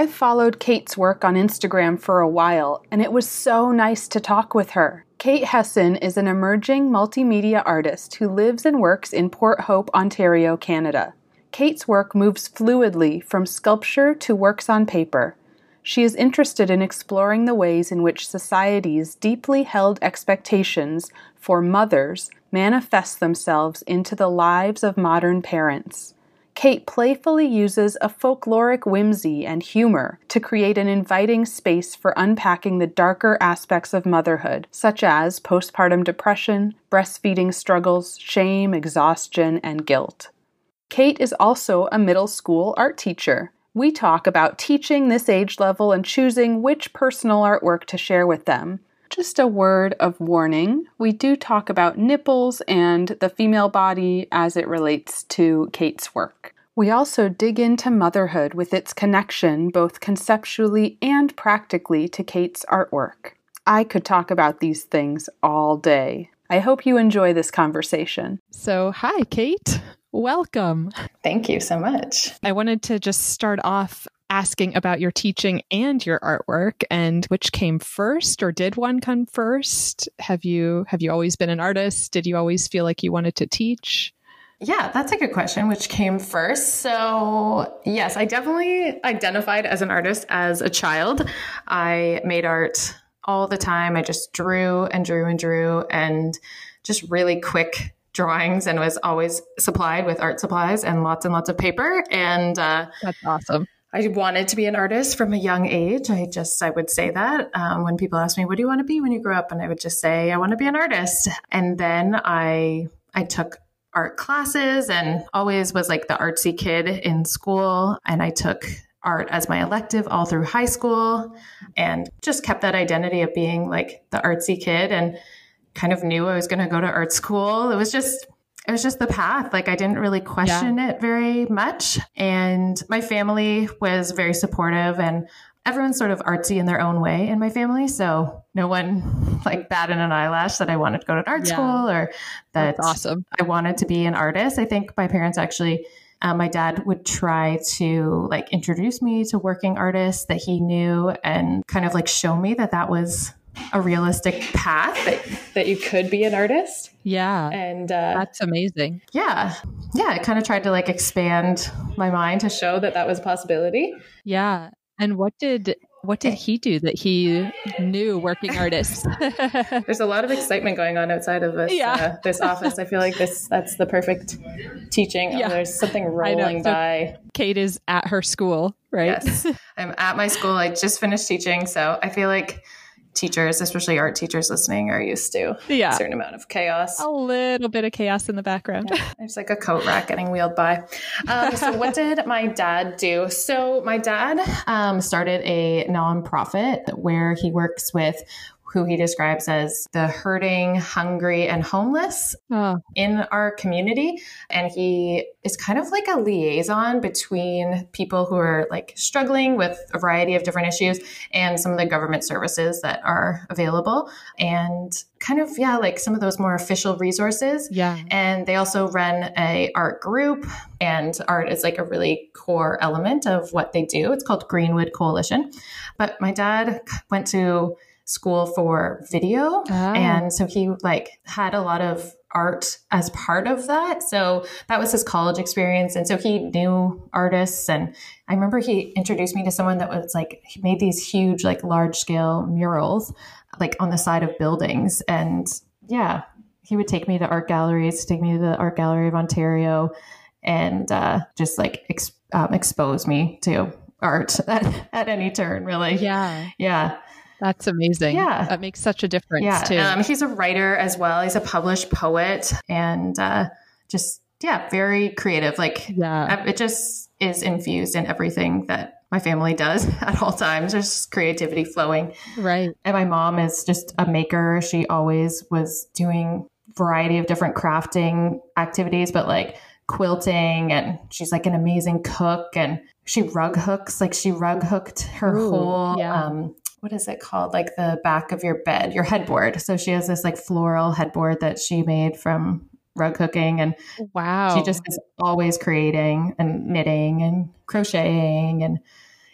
I've followed Kate's work on Instagram for a while, and it was so nice to talk with her. Kate Hesson is an emerging multimedia artist who lives and works in Port Hope, Ontario, Canada. Kate's work moves fluidly from sculpture to works on paper. She is interested in exploring the ways in which society's deeply held expectations for mothers manifest themselves into the lives of modern parents. Kate playfully uses a folkloric whimsy and humor to create an inviting space for unpacking the darker aspects of motherhood, such as postpartum depression, breastfeeding struggles, shame, exhaustion, and guilt. Kate is also a middle school art teacher. We talk about teaching this age level and choosing which personal artwork to share with them. Just a word of warning we do talk about nipples and the female body as it relates to Kate's work. We also dig into motherhood with its connection, both conceptually and practically, to Kate's artwork. I could talk about these things all day. I hope you enjoy this conversation. So, hi, Kate. Welcome. Thank you so much. I wanted to just start off asking about your teaching and your artwork and which came first or did one come first have you have you always been an artist did you always feel like you wanted to teach yeah, that's a good question. Which came first? So, yes, I definitely identified as an artist as a child. I made art all the time. I just drew and drew and drew and just really quick drawings and was always supplied with art supplies and lots and lots of paper. And uh, that's awesome. I wanted to be an artist from a young age. I just, I would say that um, when people ask me, what do you want to be when you grow up? And I would just say, I want to be an artist. And then I, I took art classes and always was like the artsy kid in school. And I took art as my elective all through high school and just kept that identity of being like the artsy kid and kind of knew I was going to go to art school. It was just it was just the path. Like I didn't really question yeah. it very much. And my family was very supportive and everyone's sort of artsy in their own way in my family. So no one like batted an eyelash that I wanted to go to art yeah. school or that That's awesome. I wanted to be an artist. I think my parents actually um, my dad would try to like introduce me to working artists that he knew and kind of like show me that that was a realistic path that, that you could be an artist. Yeah. And uh, that's amazing. Yeah. Yeah. I kind of tried to like expand my mind to show that that was a possibility. Yeah. And what did what did he do that he knew working artists? There's a lot of excitement going on outside of this yeah. uh, this office. I feel like this that's the perfect teaching. Yeah. Oh, there's something rolling so by. Kate is at her school, right? Yes, I'm at my school. I just finished teaching, so I feel like teachers, especially art teachers listening, are used to yeah. a certain amount of chaos. A little bit of chaos in the background. Yeah. There's like a coat rack getting wheeled by. Um, so, what did my dad do? So, my dad um, started a nonprofit where he works with who he describes as the hurting, hungry, and homeless oh. in our community. And he is kind of like a liaison between people who are like struggling with a variety of different issues and some of the government services that are available. And kind of, yeah, like some of those more official resources. Yeah. And they also run a art group and art is like a really core element of what they do. It's called Greenwood Coalition. But my dad went to school for video. Oh. And so he like had a lot of art as part of that. So that was his college experience. And so he knew artists. And I remember he introduced me to someone that was like, he made these huge, like large scale murals, like on the side of buildings. And yeah, he would take me to art galleries, take me to the Art Gallery of Ontario, and uh, just like ex- um, expose me to art at, at any turn, really. Yeah. Yeah. That's amazing. Yeah. That makes such a difference yeah. too. Um, he's a writer as well. He's a published poet and uh, just yeah, very creative. Like, yeah, it just is infused in everything that my family does at all times. There's creativity flowing. Right. And my mom is just a maker. She always was doing variety of different crafting activities, but like quilting and she's like an amazing cook and she rug hooks like she rug hooked her Ooh, whole yeah. um what is it called? Like the back of your bed your headboard. So she has this like floral headboard that she made from rug hooking and wow. she just is always creating and knitting and crocheting and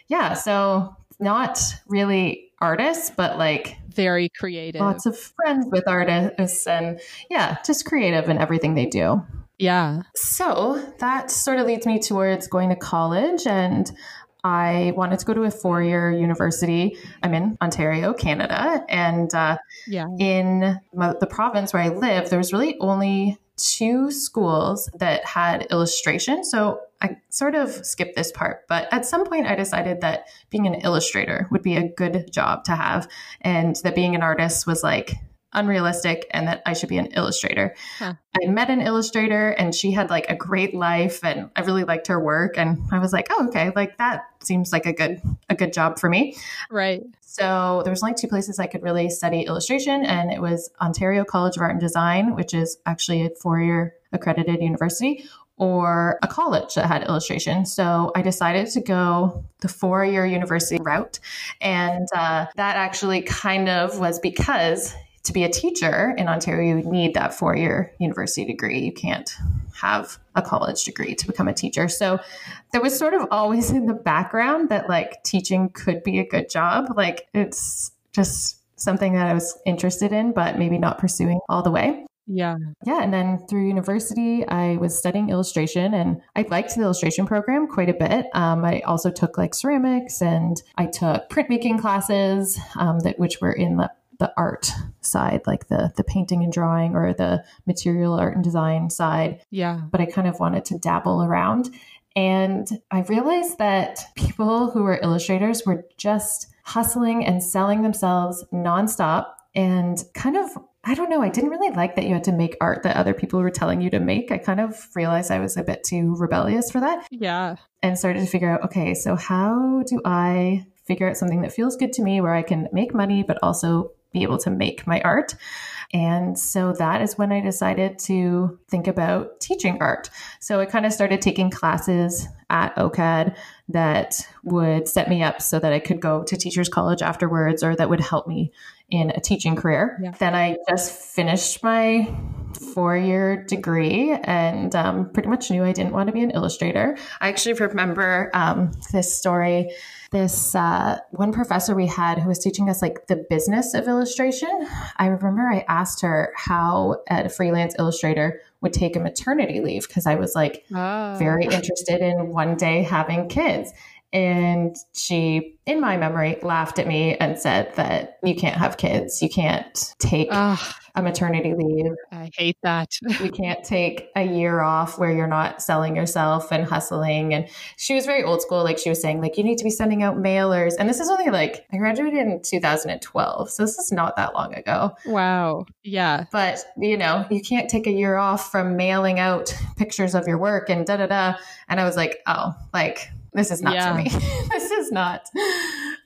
yeah so not really artists but like very creative. lots of friends with artists and yeah just creative in everything they do. Yeah. So that sort of leads me towards going to college and I wanted to go to a four year university. I'm in Ontario, Canada. And uh, yeah. in the province where I live, there was really only two schools that had illustration. So I sort of skipped this part, but at some point I decided that being an illustrator would be a good job to have and that being an artist was like unrealistic and that I should be an illustrator. Huh. I met an illustrator and she had like a great life and I really liked her work and I was like, "Oh, okay, like that seems like a good a good job for me." Right. So there was only two places I could really study illustration and it was Ontario College of Art and Design, which is actually a four-year accredited university, or a college that had illustration. So I decided to go the four year university route. And uh, that actually kind of was because to be a teacher in Ontario, you need that four year university degree. You can't have a college degree to become a teacher. So there was sort of always in the background that like teaching could be a good job. Like it's just something that I was interested in, but maybe not pursuing all the way. Yeah. Yeah. And then through university, I was studying illustration and I liked the illustration program quite a bit. Um, I also took like ceramics and I took printmaking classes um, that which were in the the art side, like the the painting and drawing or the material art and design side. Yeah. But I kind of wanted to dabble around. And I realized that people who were illustrators were just hustling and selling themselves nonstop and kind of I don't know. I didn't really like that you had to make art that other people were telling you to make. I kind of realized I was a bit too rebellious for that. Yeah. And started to figure out, okay, so how do I figure out something that feels good to me where I can make money, but also be able to make my art. And so that is when I decided to think about teaching art. So I kind of started taking classes at OCAD that would set me up so that I could go to teachers college afterwards or that would help me in a teaching career. Yeah. Then I just finished my four year degree and um, pretty much knew I didn't want to be an illustrator. I actually remember um, this story this uh, one professor we had who was teaching us like the business of illustration. I remember I asked her how a freelance illustrator would take a maternity leave because I was like oh. very interested in one day having kids. And she, in my memory, laughed at me and said that you can't have kids. You can't take a maternity leave. I hate that. you can't take a year off where you're not selling yourself and hustling. And she was very old school. Like she was saying, like, you need to be sending out mailers. And this is only like, I graduated in 2012. So this is not that long ago. Wow. Yeah. But, you know, you can't take a year off from mailing out pictures of your work and da da da. And I was like, oh, like, this is not yeah. for me. this is not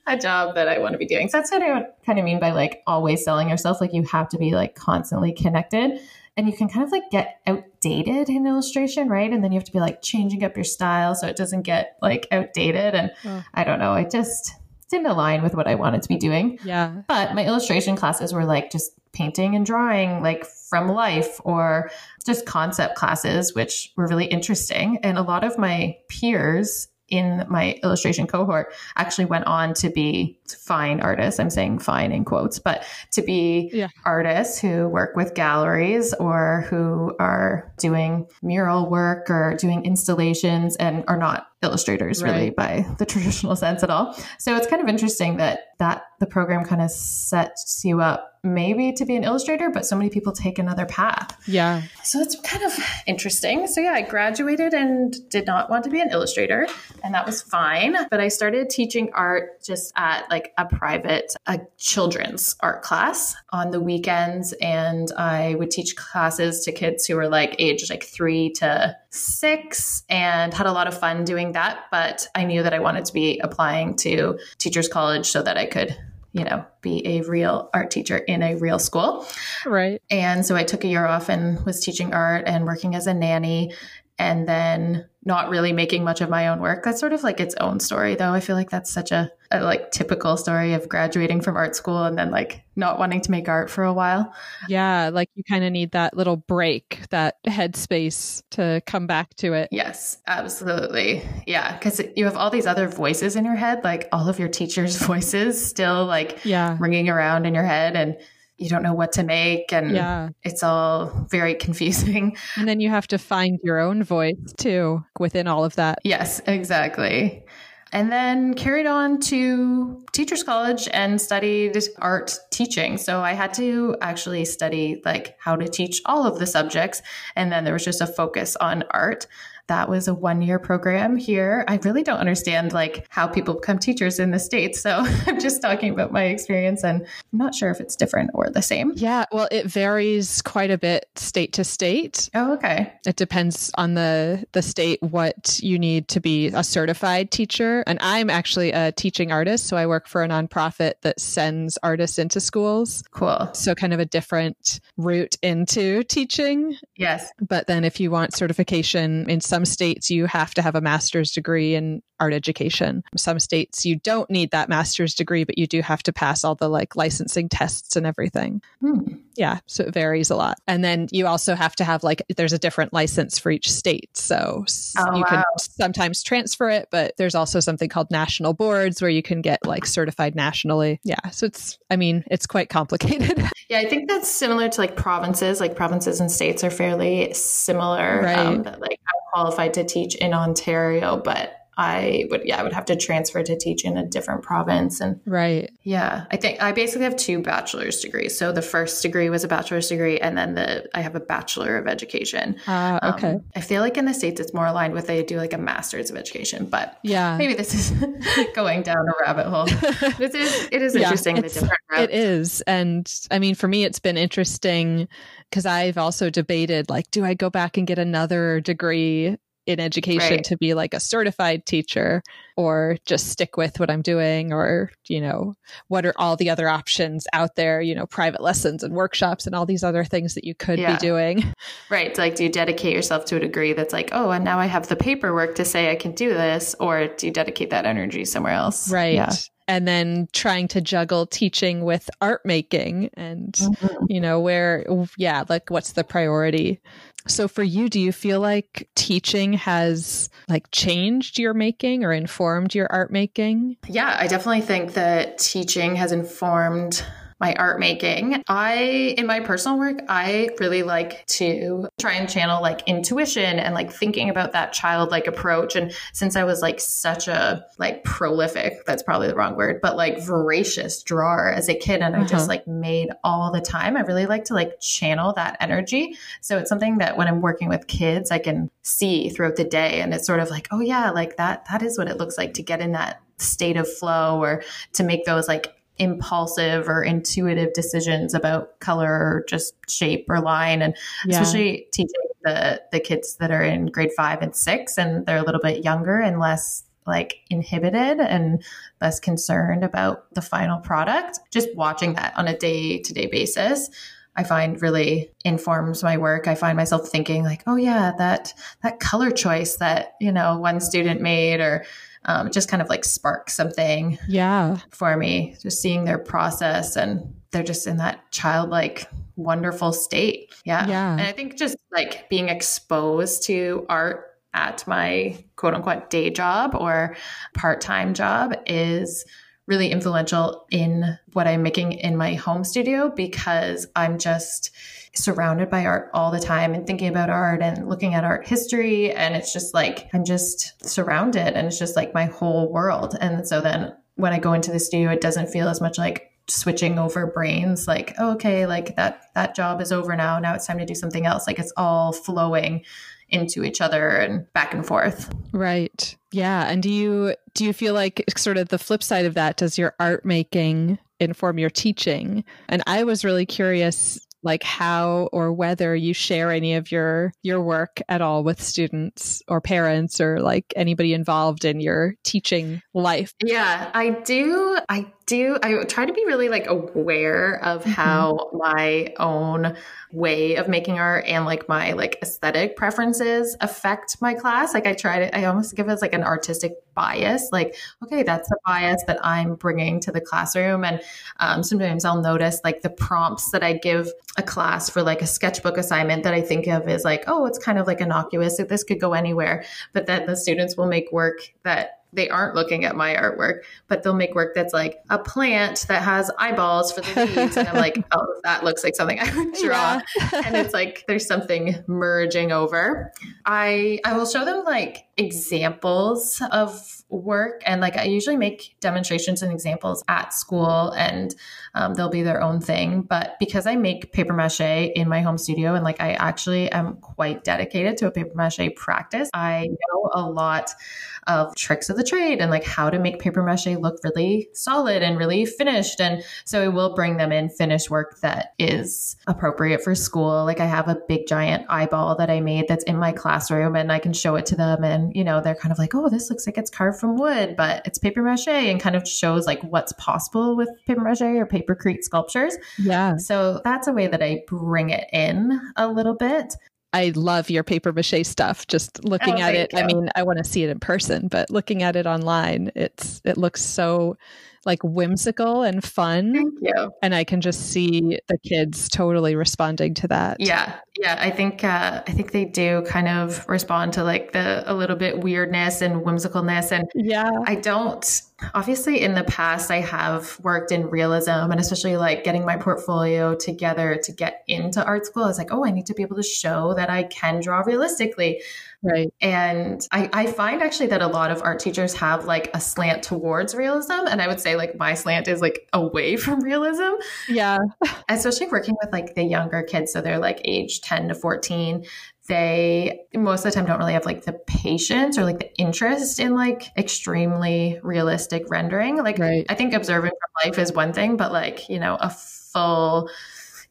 a job that I want to be doing. So that's what I kind of mean by like always selling yourself. Like you have to be like constantly connected and you can kind of like get outdated in illustration, right? And then you have to be like changing up your style so it doesn't get like outdated. And oh. I don't know, I just didn't align with what I wanted to be doing. Yeah. But my illustration classes were like just painting and drawing like from life or just concept classes, which were really interesting. And a lot of my peers in my illustration cohort actually went on to be fine artists. I'm saying fine in quotes, but to be yeah. artists who work with galleries or who are doing mural work or doing installations and are not illustrators really by the traditional sense at all. So it's kind of interesting that that the program kind of sets you up maybe to be an illustrator, but so many people take another path. Yeah. So it's kind of interesting. So yeah, I graduated and did not want to be an illustrator, and that was fine. But I started teaching art just at like a private, a children's art class on the weekends, and I would teach classes to kids who were like age like three to six, and had a lot of fun doing that. But I knew that I wanted to be applying to teachers college so that I could you know, be a real art teacher in a real school. Right. And so I took a year off and was teaching art and working as a nanny and then not really making much of my own work. That's sort of like its own story though. I feel like that's such a, a, like typical story of graduating from art school and then like not wanting to make art for a while. Yeah, like you kind of need that little break, that headspace to come back to it. Yes, absolutely. Yeah, cuz you have all these other voices in your head, like all of your teachers' voices still like yeah. ringing around in your head and you don't know what to make and yeah. it's all very confusing. And then you have to find your own voice too within all of that. Yes, exactly. And then carried on to teachers college and studied art teaching. So I had to actually study like how to teach all of the subjects and then there was just a focus on art that was a one year program here. I really don't understand like how people become teachers in the States. So I'm just talking about my experience and I'm not sure if it's different or the same. Yeah. Well, it varies quite a bit state to state. Oh, okay. It depends on the, the state what you need to be a certified teacher. And I'm actually a teaching artist. So I work for a nonprofit that sends artists into schools. Cool. So kind of a different route into teaching. Yes. But then if you want certification in some states, you have to have a master's degree in art education. Some states, you don't need that master's degree, but you do have to pass all the like licensing tests and everything. Hmm. Yeah. So it varies a lot. And then you also have to have like, there's a different license for each state. So oh, you wow. can sometimes transfer it, but there's also something called national boards where you can get like certified nationally. Yeah. So it's, I mean, it's quite complicated. yeah. I think that's similar to like provinces, like provinces and states are fairly similar. Right. Um, like qualified to teach in Ontario, but I would yeah, I would have to transfer to teach in a different province and right. Yeah, I think I basically have two bachelor's degrees. So the first degree was a bachelor's degree and then the I have a bachelor of education. Uh, okay. Um, I feel like in the states it's more aligned with they do like a master's of education, but yeah. Maybe this is going down a rabbit hole. this is it is interesting the different routes. It is. And I mean for me it's been interesting because I've also debated like, do I go back and get another degree in education right. to be like a certified teacher or just stick with what I'm doing or you know what are all the other options out there you know private lessons and workshops and all these other things that you could yeah. be doing right like do you dedicate yourself to a degree that's like oh and now I have the paperwork to say I can do this or do you dedicate that energy somewhere else right yeah and then trying to juggle teaching with art making and mm-hmm. you know where yeah like what's the priority so for you, do you feel like teaching has like changed your making or informed your art making? Yeah, I definitely think that teaching has informed my art making. I, in my personal work, I really like to try and channel like intuition and like thinking about that childlike approach. And since I was like such a like prolific, that's probably the wrong word, but like voracious drawer as a kid, and uh-huh. I just uh-huh. like made all the time, I really like to like channel that energy. So it's something that when I'm working with kids, I can see throughout the day. And it's sort of like, oh yeah, like that, that is what it looks like to get in that state of flow or to make those like impulsive or intuitive decisions about color or just shape or line and yeah. especially teaching the the kids that are in grade 5 and 6 and they're a little bit younger and less like inhibited and less concerned about the final product just watching that on a day to day basis I find really informs my work. I find myself thinking like, oh yeah, that that color choice that, you know, one student made or um, just kind of like spark something yeah. for me just seeing their process and they're just in that childlike wonderful state. Yeah. Yeah. And i think just like being exposed to art at my quote unquote day job or part-time job is really influential in what I'm making in my home studio because I'm just surrounded by art all the time and thinking about art and looking at art history. And it's just like, I'm just surrounded and it's just like my whole world. And so then when I go into the studio, it doesn't feel as much like switching over brains like oh, okay like that that job is over now. Now it's time to do something else. Like it's all flowing into each other and back and forth. Right. Yeah. And do you do you feel like sort of the flip side of that does your art making inform your teaching? And i was really curious like how or whether you share any of your your work at all with students or parents or like anybody involved in your teaching life? Yeah i do i do i try to be really like aware of mm-hmm. how my own way of making art and like my like aesthetic preferences affect my class like i try to i almost give it as like an artistic bias like okay that's a bias that i'm bringing to the classroom and um, sometimes i'll notice like the prompts that i give a class for like a sketchbook assignment that i think of is like oh it's kind of like innocuous this could go anywhere but then the students will make work that they aren't looking at my artwork, but they'll make work that's like a plant that has eyeballs for the leaves. and I'm like, oh, that looks like something I would draw. Yeah. and it's like there's something merging over. I I will show them like examples of work and like I usually make demonstrations and examples at school and um, they'll be their own thing. But because I make paper mache in my home studio and like I actually am quite dedicated to a paper mache practice, I know a lot of tricks of the trade and like how to make paper mache look really solid and really finished. And so i will bring them in finished work that is appropriate for school. Like I have a big giant eyeball that I made that's in my classroom and I can show it to them and you know they're kind of like, "Oh, this looks like it's carved from wood, but it's paper mache," and kind of shows like what's possible with paper mache or papercrete sculptures. Yeah. So that's a way that I bring it in a little bit. I love your paper mache stuff. Just looking oh, at it, you. I mean, I want to see it in person, but looking at it online, it's it looks so like whimsical and fun. Thank you. And I can just see the kids totally responding to that. Yeah. Yeah. I think uh, I think they do kind of respond to like the a little bit weirdness and whimsicalness. And yeah. I don't obviously in the past I have worked in realism and especially like getting my portfolio together to get into art school. I was like, oh, I need to be able to show that I can draw realistically. Right. And I, I find actually that a lot of art teachers have like a slant towards realism. And I would say like my slant is like away from realism. Yeah. Especially working with like the younger kids. So they're like age 10 to 14 they most of the time don't really have like the patience or like the interest in like extremely realistic rendering. Like right. I think observing from life is one thing, but like, you know, a full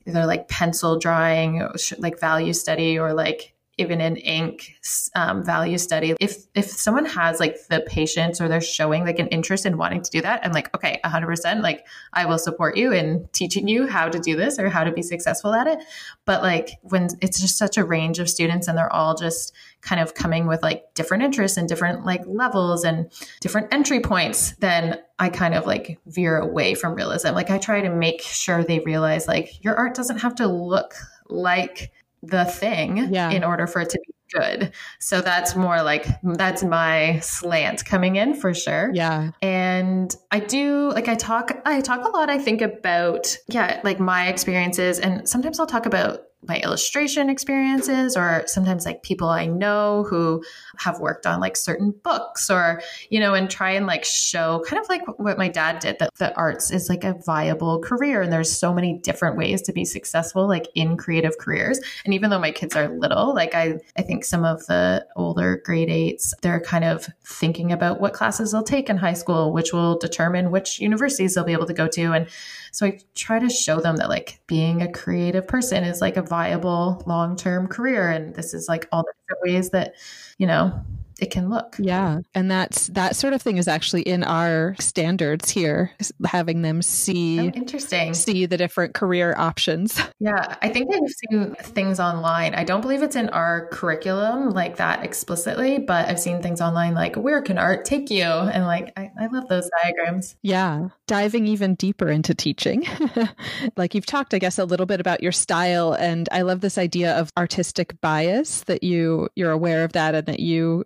either like pencil drawing, like value study or like even in ink um, value study. If if someone has like the patience or they're showing like an interest in wanting to do that i'm like okay 100% like i will support you in teaching you how to do this or how to be successful at it. But like when it's just such a range of students and they're all just kind of coming with like different interests and different like levels and different entry points then i kind of like veer away from realism. Like i try to make sure they realize like your art doesn't have to look like the thing yeah. in order for it to be good. So that's more like that's my slant coming in for sure. Yeah. And I do like I talk I talk a lot I think about yeah, like my experiences and sometimes I'll talk about my illustration experiences or sometimes like people I know who have worked on like certain books or you know and try and like show kind of like what my dad did that the arts is like a viable career and there's so many different ways to be successful like in creative careers. And even though my kids are little like I I think some of the older grade 8s they're kind of thinking about what classes they'll take in high school which will determine which universities they'll be able to go to. And so I try to show them that like being a creative person is like a viable long term career. And this is like all the different ways that, you know, it can look. Yeah. And that's that sort of thing is actually in our standards here, having them see oh, interesting. See the different career options. Yeah. I think I've seen things online. I don't believe it's in our curriculum like that explicitly, but I've seen things online like where can art take you? And like I, I love those diagrams. Yeah. Diving even deeper into teaching. like you've talked, I guess, a little bit about your style. And I love this idea of artistic bias that you you're aware of that and that you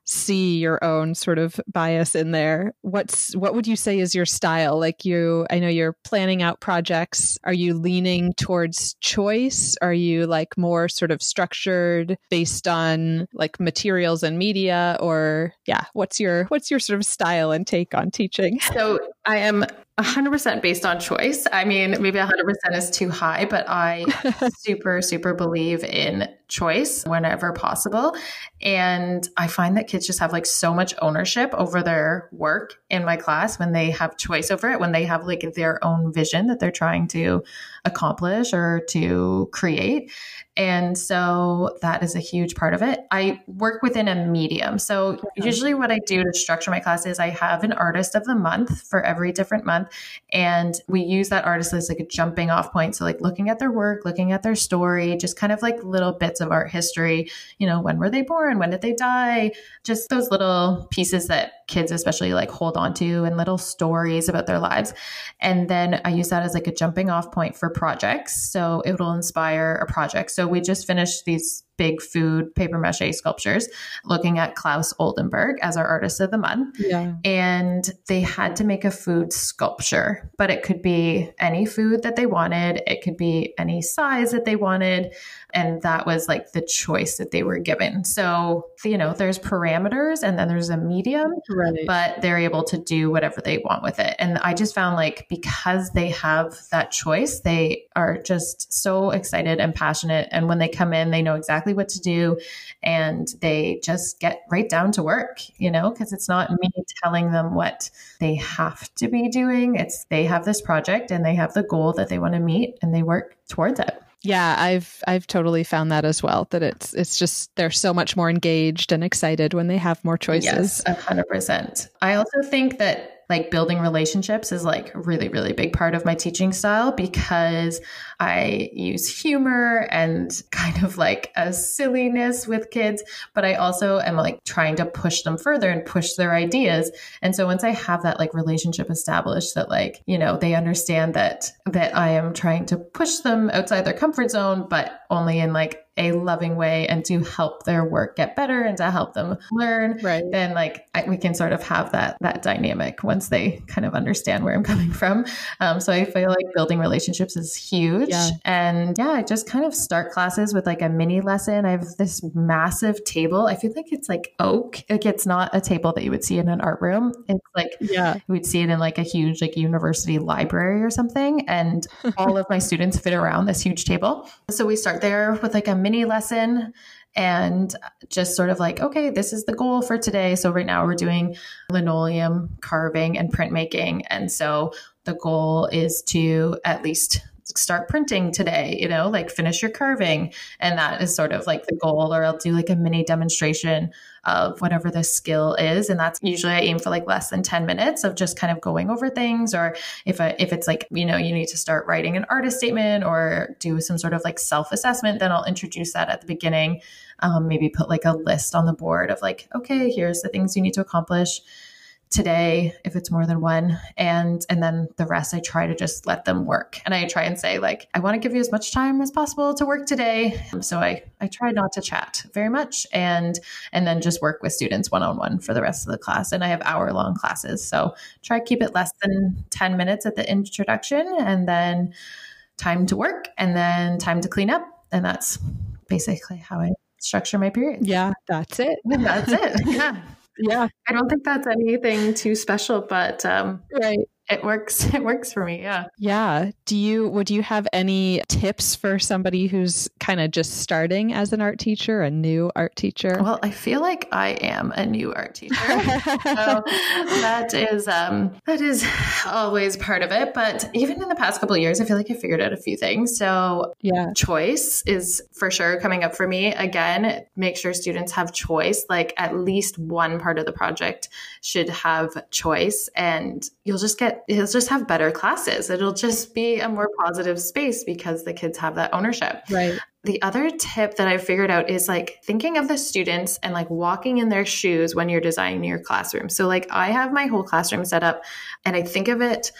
see your own sort of bias in there. What's what would you say is your style? Like you I know you're planning out projects. Are you leaning towards choice? Are you like more sort of structured based on like materials and media or yeah, what's your what's your sort of style and take on teaching? So I am 100% based on choice. I mean, maybe 100% is too high, but I super, super believe in choice whenever possible. And I find that kids just have like so much ownership over their work in my class when they have choice over it, when they have like their own vision that they're trying to accomplish or to create. And so that is a huge part of it. I work within a medium. So usually what I do to structure my class is I have an artist of the month for every different month. And we use that artist as like a jumping off point. So like looking at their work, looking at their story, just kind of like little bits of art history. You know, when were they born? When did they die? Just those little pieces that kids especially like hold on to and little stories about their lives. And then I use that as like a jumping off point for projects. So it will inspire a project. So we just finished these big food paper mache sculptures looking at Claes Oldenburg as our artist of the month. Yeah. And they had to make a food sculpture, but it could be any food that they wanted, it could be any size that they wanted. And that was like the choice that they were given. So, you know, there's parameters and then there's a medium, right. but they're able to do whatever they want with it. And I just found like because they have that choice, they are just so excited and passionate. And when they come in, they know exactly exactly what to do and they just get right down to work, you know, because it's not me telling them what they have to be doing. It's they have this project and they have the goal that they want to meet and they work towards it. Yeah, I've I've totally found that as well. That it's it's just they're so much more engaged and excited when they have more choices. Yes, hundred percent. I also think that like building relationships is like really really big part of my teaching style because i use humor and kind of like a silliness with kids but i also am like trying to push them further and push their ideas. And so once i have that like relationship established that like you know they understand that that i am trying to push them outside their comfort zone but only in like a loving way and to help their work get better and to help them learn right. then like I, we can sort of have that that dynamic once they kind of understand where i'm coming from. Um, so i feel like building relationships is huge. Yeah. and yeah i just kind of start classes with like a mini lesson. I have this massive table. I feel like it's like oak. Like it's not a table that you would see in an art room. It's like yeah. we'd see it in like a huge like university library or something. And all of my students fit around this huge table. So we start there with like a mini lesson and just sort of like, okay, this is the goal for today. So right now we're doing linoleum carving and printmaking. And so the goal is to at least start printing today, you know, like finish your carving. And that is sort of like the goal, or I'll do like a mini demonstration of whatever the skill is. And that's usually I aim for like less than 10 minutes of just kind of going over things. Or if I, if it's like, you know, you need to start writing an artist statement or do some sort of like self assessment, then I'll introduce that at the beginning. Um, maybe put like a list on the board of like, okay, here's the things you need to accomplish today if it's more than one and and then the rest i try to just let them work. And i try and say like i want to give you as much time as possible to work today. So i i try not to chat very much and and then just work with students one-on-one for the rest of the class. And i have hour long classes so try to keep it less than 10 minutes at the introduction and then time to work and then time to clean up. And that's basically how i structure my period yeah that's it. That's it. Yeah yeah. I don't think that's anything too special, but um, right it works it works for me yeah. Yeah. Do you would you have any tips for somebody who's kind of just starting as an art teacher a new art teacher? Well i feel like i am a new art teacher. So that is um that is always part of it but even in the past couple years i feel like i figured out a few things. So yeah. choice is for sure coming up for me. Again make sure students have choice like at least one part of the project should have choice and you'll just get he'll just have better classes. It'll just be a more positive space because the kids have that ownership. Right. The other tip that I figured out is like thinking of the students and like walking in their shoes when you're designing your classroom. So like I have my whole classroom set up and I think of it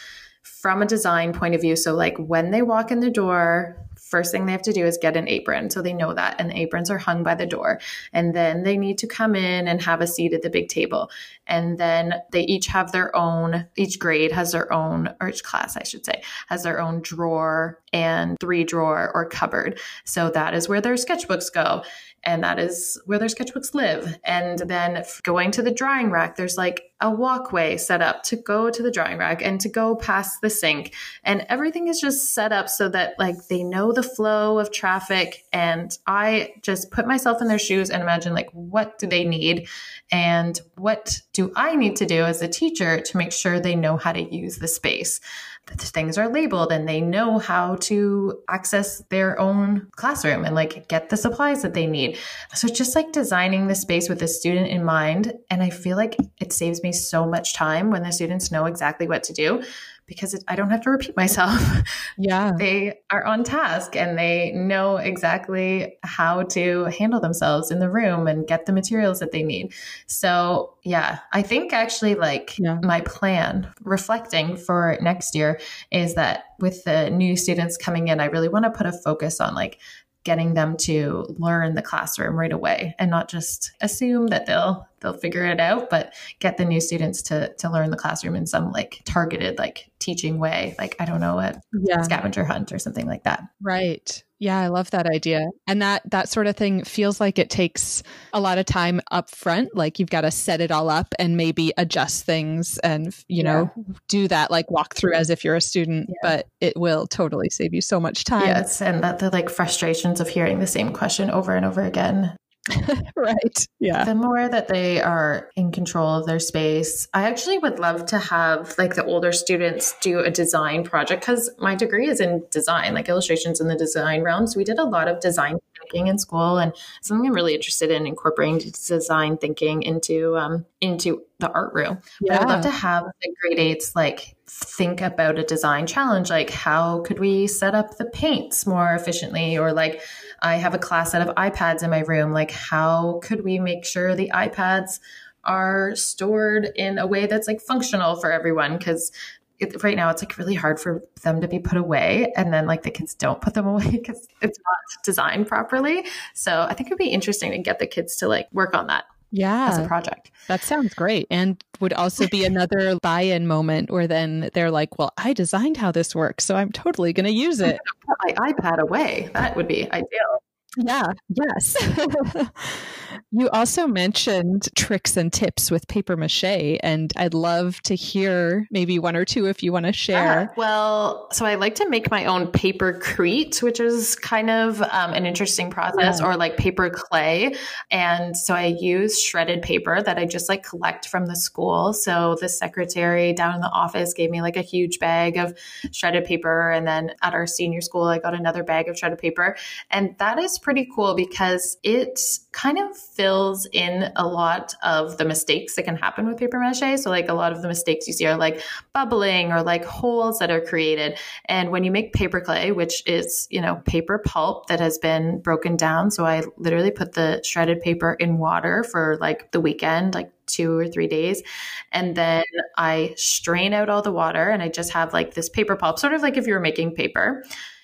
from a design point of view. So like when they walk in the door, first thing they have to do is get an apron. So they know that. And the aprons are hung by the door. And then they need to come in and have a seat at the big table. And then they each have their own, each grade has their own, or each class, I should say, has their own drawer and three drawer or cupboard. So that is where their sketchbooks go and that is where their sketchbooks live. And then going to the drying rack, there's like a walkway set up to go to the drying rack and to go past the sink. And everything is just set up so that like they know the flow of traffic. And I just put myself in their shoes and imagine like, what do they need? And what do I need to do as a teacher to make sure they know how to use the space? Things are labeled and they know how to access their own classroom and like get the supplies that they need. So it's just like designing the space with the student in mind. And I feel like it saves me so much time when the students know exactly what to do because it, I don't have to repeat myself. Yeah. they are on task and they know exactly how to handle themselves in the room and get the materials that they need. So, yeah, I think actually, like, yeah. my plan reflecting for next year is that with the new students coming in, I really want to put a focus on like getting them to learn the classroom right away and not just assume that they'll they'll figure it out but get the new students to to learn the classroom in some like targeted like teaching way. Like i don't know a yeah. scavenger hunt or something like that. Right yeah, I love that idea. And that that sort of thing feels like it takes a lot of time up front. Like you've got to set it all up and maybe adjust things and you yeah. know, do that like walk through as if you're a student, yeah. but it will totally save you so much time. Yes, and that the like frustrations of hearing the same question over and over again right. Yeah. The more that they are in control of their space, I actually would love to have like the older students do a design project because my degree is in design, like illustrations in the design realms. We did a lot of design in school, and something I'm really interested in incorporating design thinking into um, into the art room. Yeah. But I'd love to have the grade eights like think about a design challenge, like how could we set up the paints more efficiently, or like I have a class set of iPads in my room. Like, how could we make sure the iPads are stored in a way that's like functional for everyone? Because right now it's like really hard for them to be put away and then like the kids don't put them away because it's not designed properly. So i think it'd be interesting to get the kids to like work on that yeah. as a project. That sounds great and would also be another buy-in moment where then they're like well i designed how this works so i'm totally going to use it. Put my ipad away. That would be ideal yeah, yes. you also mentioned tricks and tips with paper mache, and I'd love to hear maybe one or two if you want to share. Uh, well, so I like to make my own papercrete, which is kind of um, an interesting process, yeah. or like paper clay. And so I use shredded paper that I just like collect from the school. So the secretary down in the office gave me like a huge bag of shredded paper. And then at our senior school, I got another bag of shredded paper. And that is pretty cool because it kind of fills in a lot of the mistakes that can happen with paper mache. So, like a lot of the mistakes you see are like bubbling or like holes that are created. And when you make paper clay, which is, you know, paper pulp that has been broken down. So, I literally put the shredded paper in water for like the weekend, like two or three days. And then I strain out all the water and I just have like this paper pulp, sort of like if you were making paper.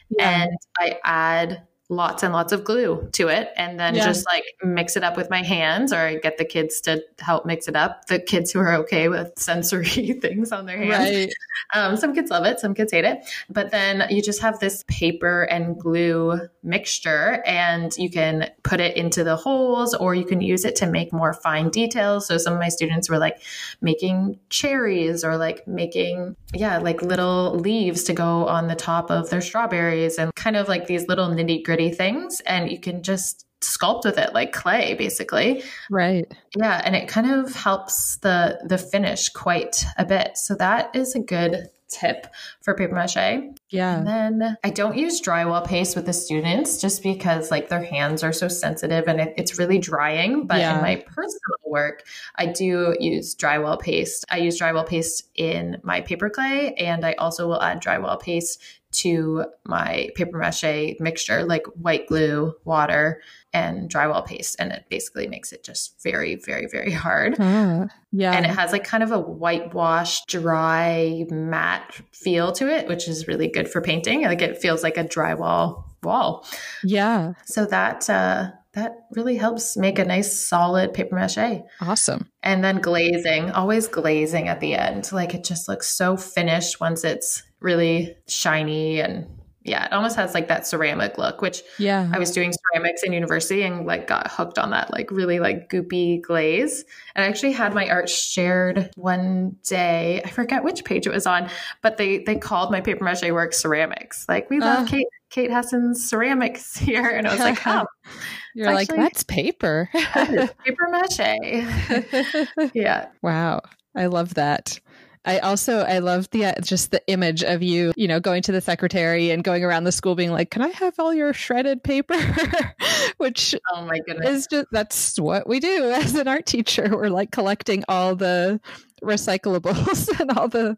Yeah. And I add lots and lots of glue to it and then yeah. just like mix it up with my hands or I get the kids to help mix it up the kids who are okay with sensory things on their hands right. um, some kids love it some kids hate it but then you just have this paper and glue mixture and you can put it into the holes or you can use it to make more fine details so some of my students were like making cherries or like making yeah like little leaves to go on the top of their strawberries and kind of like these little nitty gritty gritty things and you can just sculpt with it like clay basically. Right. Yeah and it kind of helps the the finish quite a bit. So that is a good tip for paper mache. Yeah. And then i don't use drywall paste with the students just because like their hands are so sensitive and it, it's really drying. But yeah. in my personal work i do use drywall paste. I use drywall paste in my paper clay and i also will add drywall paste to my paper mache mixture, like white glue, water, and drywall paste. And it basically makes it just very, very, very hard. Uh, yeah. And it has like kind of a whitewash, dry, matte feel to it, which is really good for painting. Like it feels like a drywall wall. Yeah. So that uh, that really helps make a nice solid paper mache. Awesome. And then glazing, always glazing at the end. Like it just looks so finished once it's really shiny and yeah, it almost has like that ceramic look, which yeah, I was doing ceramics in university and like got hooked on that like really like goopy glaze. And I actually had my art shared one day. I forget which page it was on, but they they called my paper mache work ceramics. Like we love uh, Kate Kate Hessen's ceramics here, and I was like, oh, you're like that's paper, that paper mache. yeah. Wow, I love that. I also I love the uh, just the image of you, you know, going to the secretary and going around the school being like, "Can I have all your shredded paper?" Which oh my goodness, is just that's what we do as an art teacher. We're like collecting all the recyclables and all the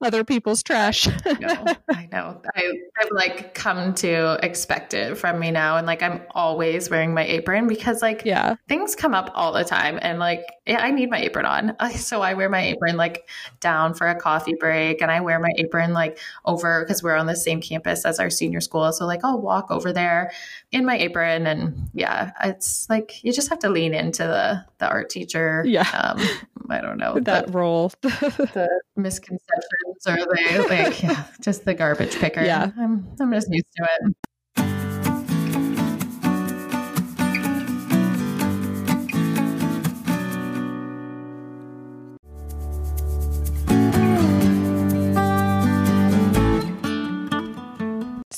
other people's trash. I know. I know. I, have like come to expect it from me now. And like I'm always wearing my apron because like yeah, things come up all the time. And like yeah, I need my apron on. So I wear my apron like down for a coffee break and I wear my apron like over because we're on the same campus as our senior school. So like I'll walk over there in my apron and yeah, it's like you just have to lean into the the art teacher. Yeah. Um, I don't know that the, role, the misconceptions or the like, yeah, just the garbage picker. Yeah, I'm I'm just used to it.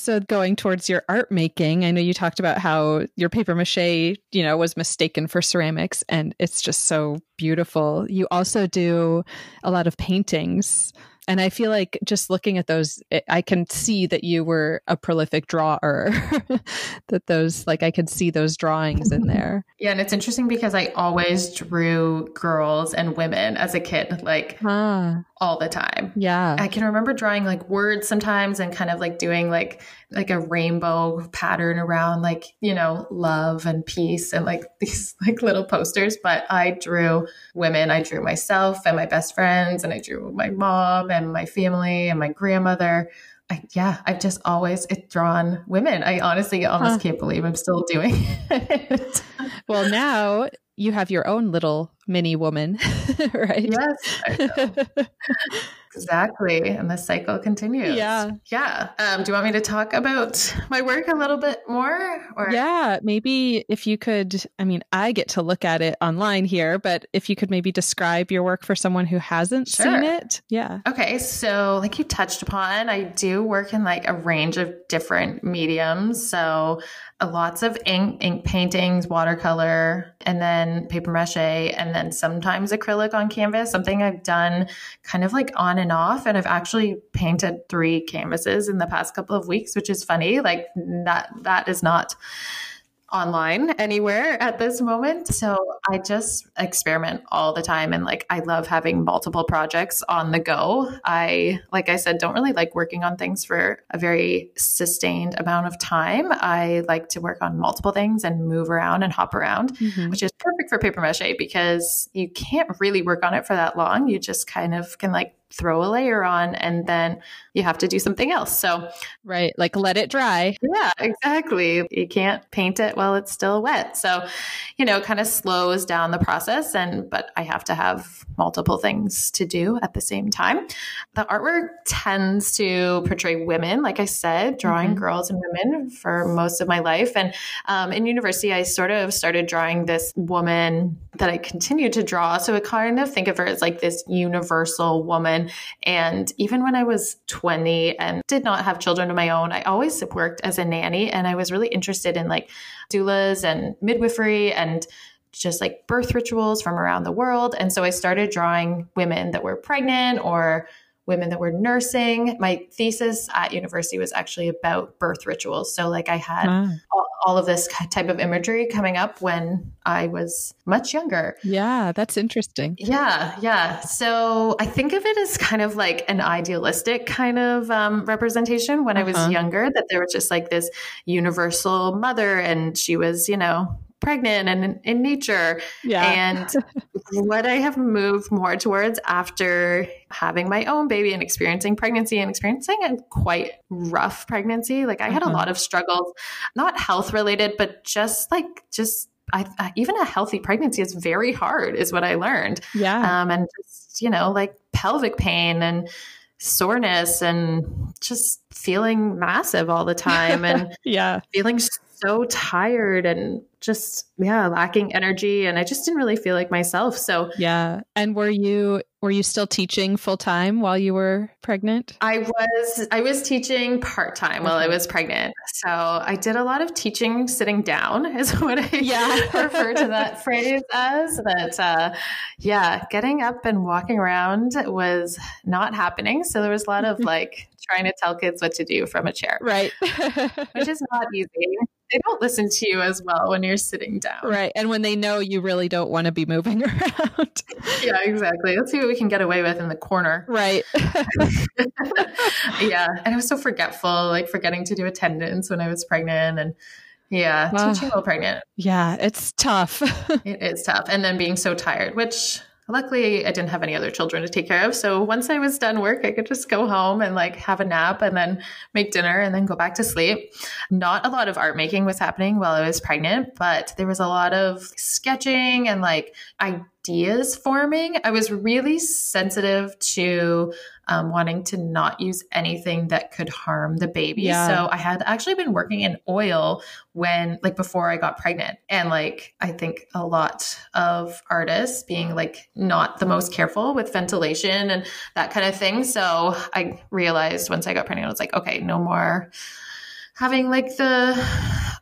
So going towards your art making, I know you talked about how your paper mache, you know, was mistaken for ceramics and it's just so beautiful. You also do a lot of paintings. And I feel like just looking at those, I can see that you were a prolific drawer. that those, like, I could see those drawings in there. Yeah. And it's interesting because I always drew girls and women as a kid, like huh. All the time. Yeah. I can remember drawing like words sometimes and kind of like doing like, like a rainbow pattern around like, you know, love and peace and like these like little posters. But I drew women. I drew myself and my best friends and I drew my mom and my family and my grandmother. I, yeah, I've just always eh, drawn women. I honestly almost huh. can't believe I'm still doing it. well, now you have your own little mini woman, right? Yes. exactly. And the cycle continues. Yeah. Yeah. Um, do you want me to talk about my work a little bit more? Or? Yeah. Maybe if you could, I mean, I get to look at it online here, but if you could maybe describe your work for someone who hasn't sure. seen it. Yeah. Okay. So, like you touched upon, I do work in like a range of different mediums. So, lots of ink, ink paintings, watercolor, and then paper mache, and then sometimes acrylic on canvas, something I've done kind of like on and off. And I've actually painted three canvases in the past couple of weeks, which is funny. Like that, that is not online anywhere at this moment. So I just experiment all the time. And like, I love having multiple projects on the go. I, like I said, don't really like working on things for a very sustained amount of time. I like to work on multiple things and move around and hop around, mm-hmm. which is perfect for paper mache because you can't really work on it for that long. You just kind of can like throw a layer on and then you have to do something else. So, right, like let it dry. Yeah, exactly. You can't paint it while it's still wet. So, you know, kind of slows down the process and but I have to have multiple things to do at the same time. The artwork tends to portray women, like I said, drawing mm-hmm. girls and women for most of my life. And um, in university, I sort of started drawing this woman that I continued to draw. So I kind of think of her as like this universal woman. And even when I was 20 and did not have children of my own, I always worked as a nanny and I was really interested in like doulas and midwifery and just like birth rituals from around the world. And so I started drawing women that were pregnant or women that were nursing. My thesis at university was actually about birth rituals. So, like, I had wow. all, all, of this type of imagery coming up when I was much younger. Yeah, that's interesting. Yeah, yeah. So, I think of it as kind of like an idealistic kind of um, representation when uh-huh. I was uh-huh. younger, that there was just like this universal mother, and she was, you know, pregnant and in, nature. Yeah. And what I have moved more towards after having my own baby and experiencing pregnancy and experiencing a quite rough pregnancy. Like I had Uh-huh. a lot of struggles, not health related, but just like, just I, I- even a healthy pregnancy is very hard, is what I learned. yeah. Um, and just, you know, like pelvic pain and soreness and just feeling massive all the time and yeah. feeling so tired and just yeah lacking energy and i just didn't really feel like myself so Yeah. And were you were you still teaching full time while you were pregnant? i was i was teaching part-time while i was pregnant so i did a lot of teaching sitting down is what i Yeah. refer to that phrase as that uh, yeah getting up and walking around was not happening so there was a lot of like trying to tell kids what to do from a chair Right. which is not easy they don't listen to you as well when you're sitting down right. And when they know you really don't want to be moving around. yeah exactly let's see what we can get away with in the corner right. yeah and i was so forgetful like forgetting to do attendance when i was pregnant and yeah Wow. teaching while pregnant yeah, it's tough. it is tough and then being so tired which luckily i didn't have any other children to take care of so once i was done work i could just go home and like have a nap and then make dinner and then go back to sleep. Not a lot of art making was happening while i was pregnant but there was a lot of sketching and like ideas forming i was really sensitive to um, wanting to not use anything that could harm the baby Yeah. so i had actually been working in oil when like before I got pregnant. And like I think a lot of artists being like not the most careful with ventilation and that kind of thing. So I realized once I got pregnant, I was like, okay, no more having like the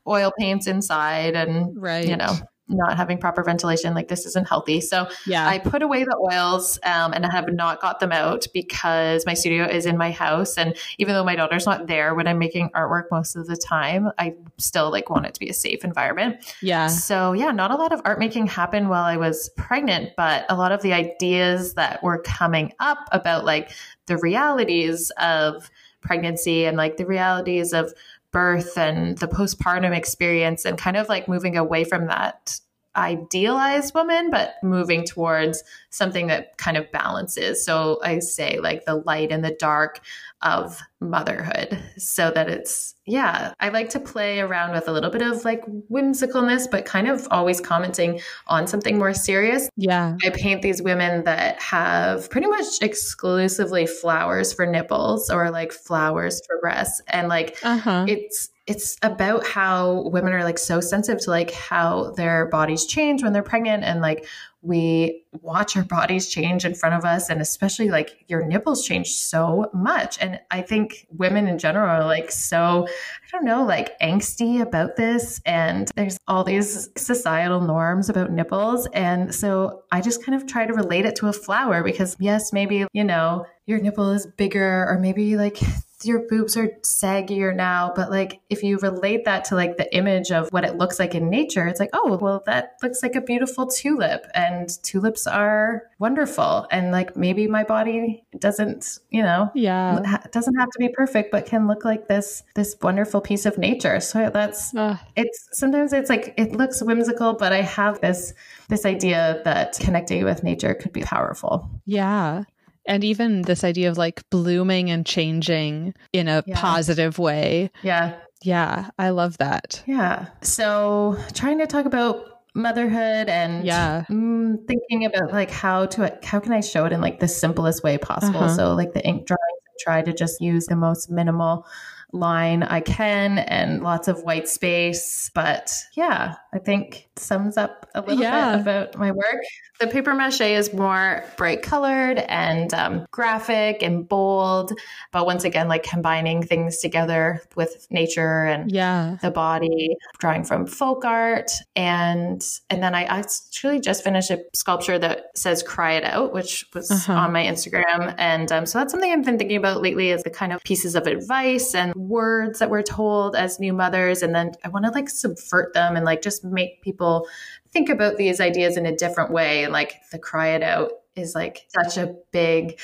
oil paints inside and right. you know not having proper ventilation like this isn't healthy so Yeah. I put away the oils um, and I have not got them out because my studio is in my house. And even though my daughter's not there when I'm making artwork most of the time, I still like want it to be a safe environment. yeah. So yeah, not a lot of art making happened while I was pregnant, but a lot of the ideas that were coming up about like the realities of pregnancy and like the realities of birth and the postpartum experience and kind of like moving away from that idealized woman but moving towards something that kind of balances. So i say like the light and the dark of motherhood so that it's yeah i like to play around with a little bit of like whimsicalness but kind of always commenting on something more serious Yeah. I paint these women that have pretty much exclusively flowers for nipples or like flowers for breasts. And like Uh-huh. it's it's about how women are like so sensitive to like how their bodies change when they're pregnant and like we watch our bodies change in front of us and especially like your nipples change so much. And i think women in general are like so i don't know like angsty about this and there's all these societal norms about nipples. And so i just kind of try to relate it to a flower because yes maybe you know your nipple is bigger or maybe like your boobs are saggier now but like if you relate that to like the image of what it looks like in nature it's like oh well that looks like a beautiful tulip and tulips are wonderful and like maybe my body doesn't you know Yeah. ha- doesn't have to be perfect but can look like this this wonderful piece of nature so that's Uh, it's sometimes it's like it looks whimsical but i have this this idea that connecting with nature could be powerful yeah. And even this idea of like blooming and changing in a Yeah. positive way. yeah Yeah. I love that. Yeah. So trying to talk about motherhood and Yeah. mm, thinking about like how to how can I show it in like the simplest way possible. Uh-huh. So like the ink drawings, I try to just use the most minimal line I can and lots of white space. But yeah, I think sums up a little Yeah. bit about my work. The paper mache is more bright colored and um, graphic and bold, but once again, like combining things together with nature and Yeah. the body, drawing from folk art, and and then I actually just finished a sculpture that says "Cry It Out," which was Uh-huh. on my Instagram, and um, so that's something I've been thinking about lately is the kind of pieces of advice and words that we're told as new mothers, and then I want to like subvert them and like just make people think about these ideas in a different way, and like the "Cry It Out" is like such a big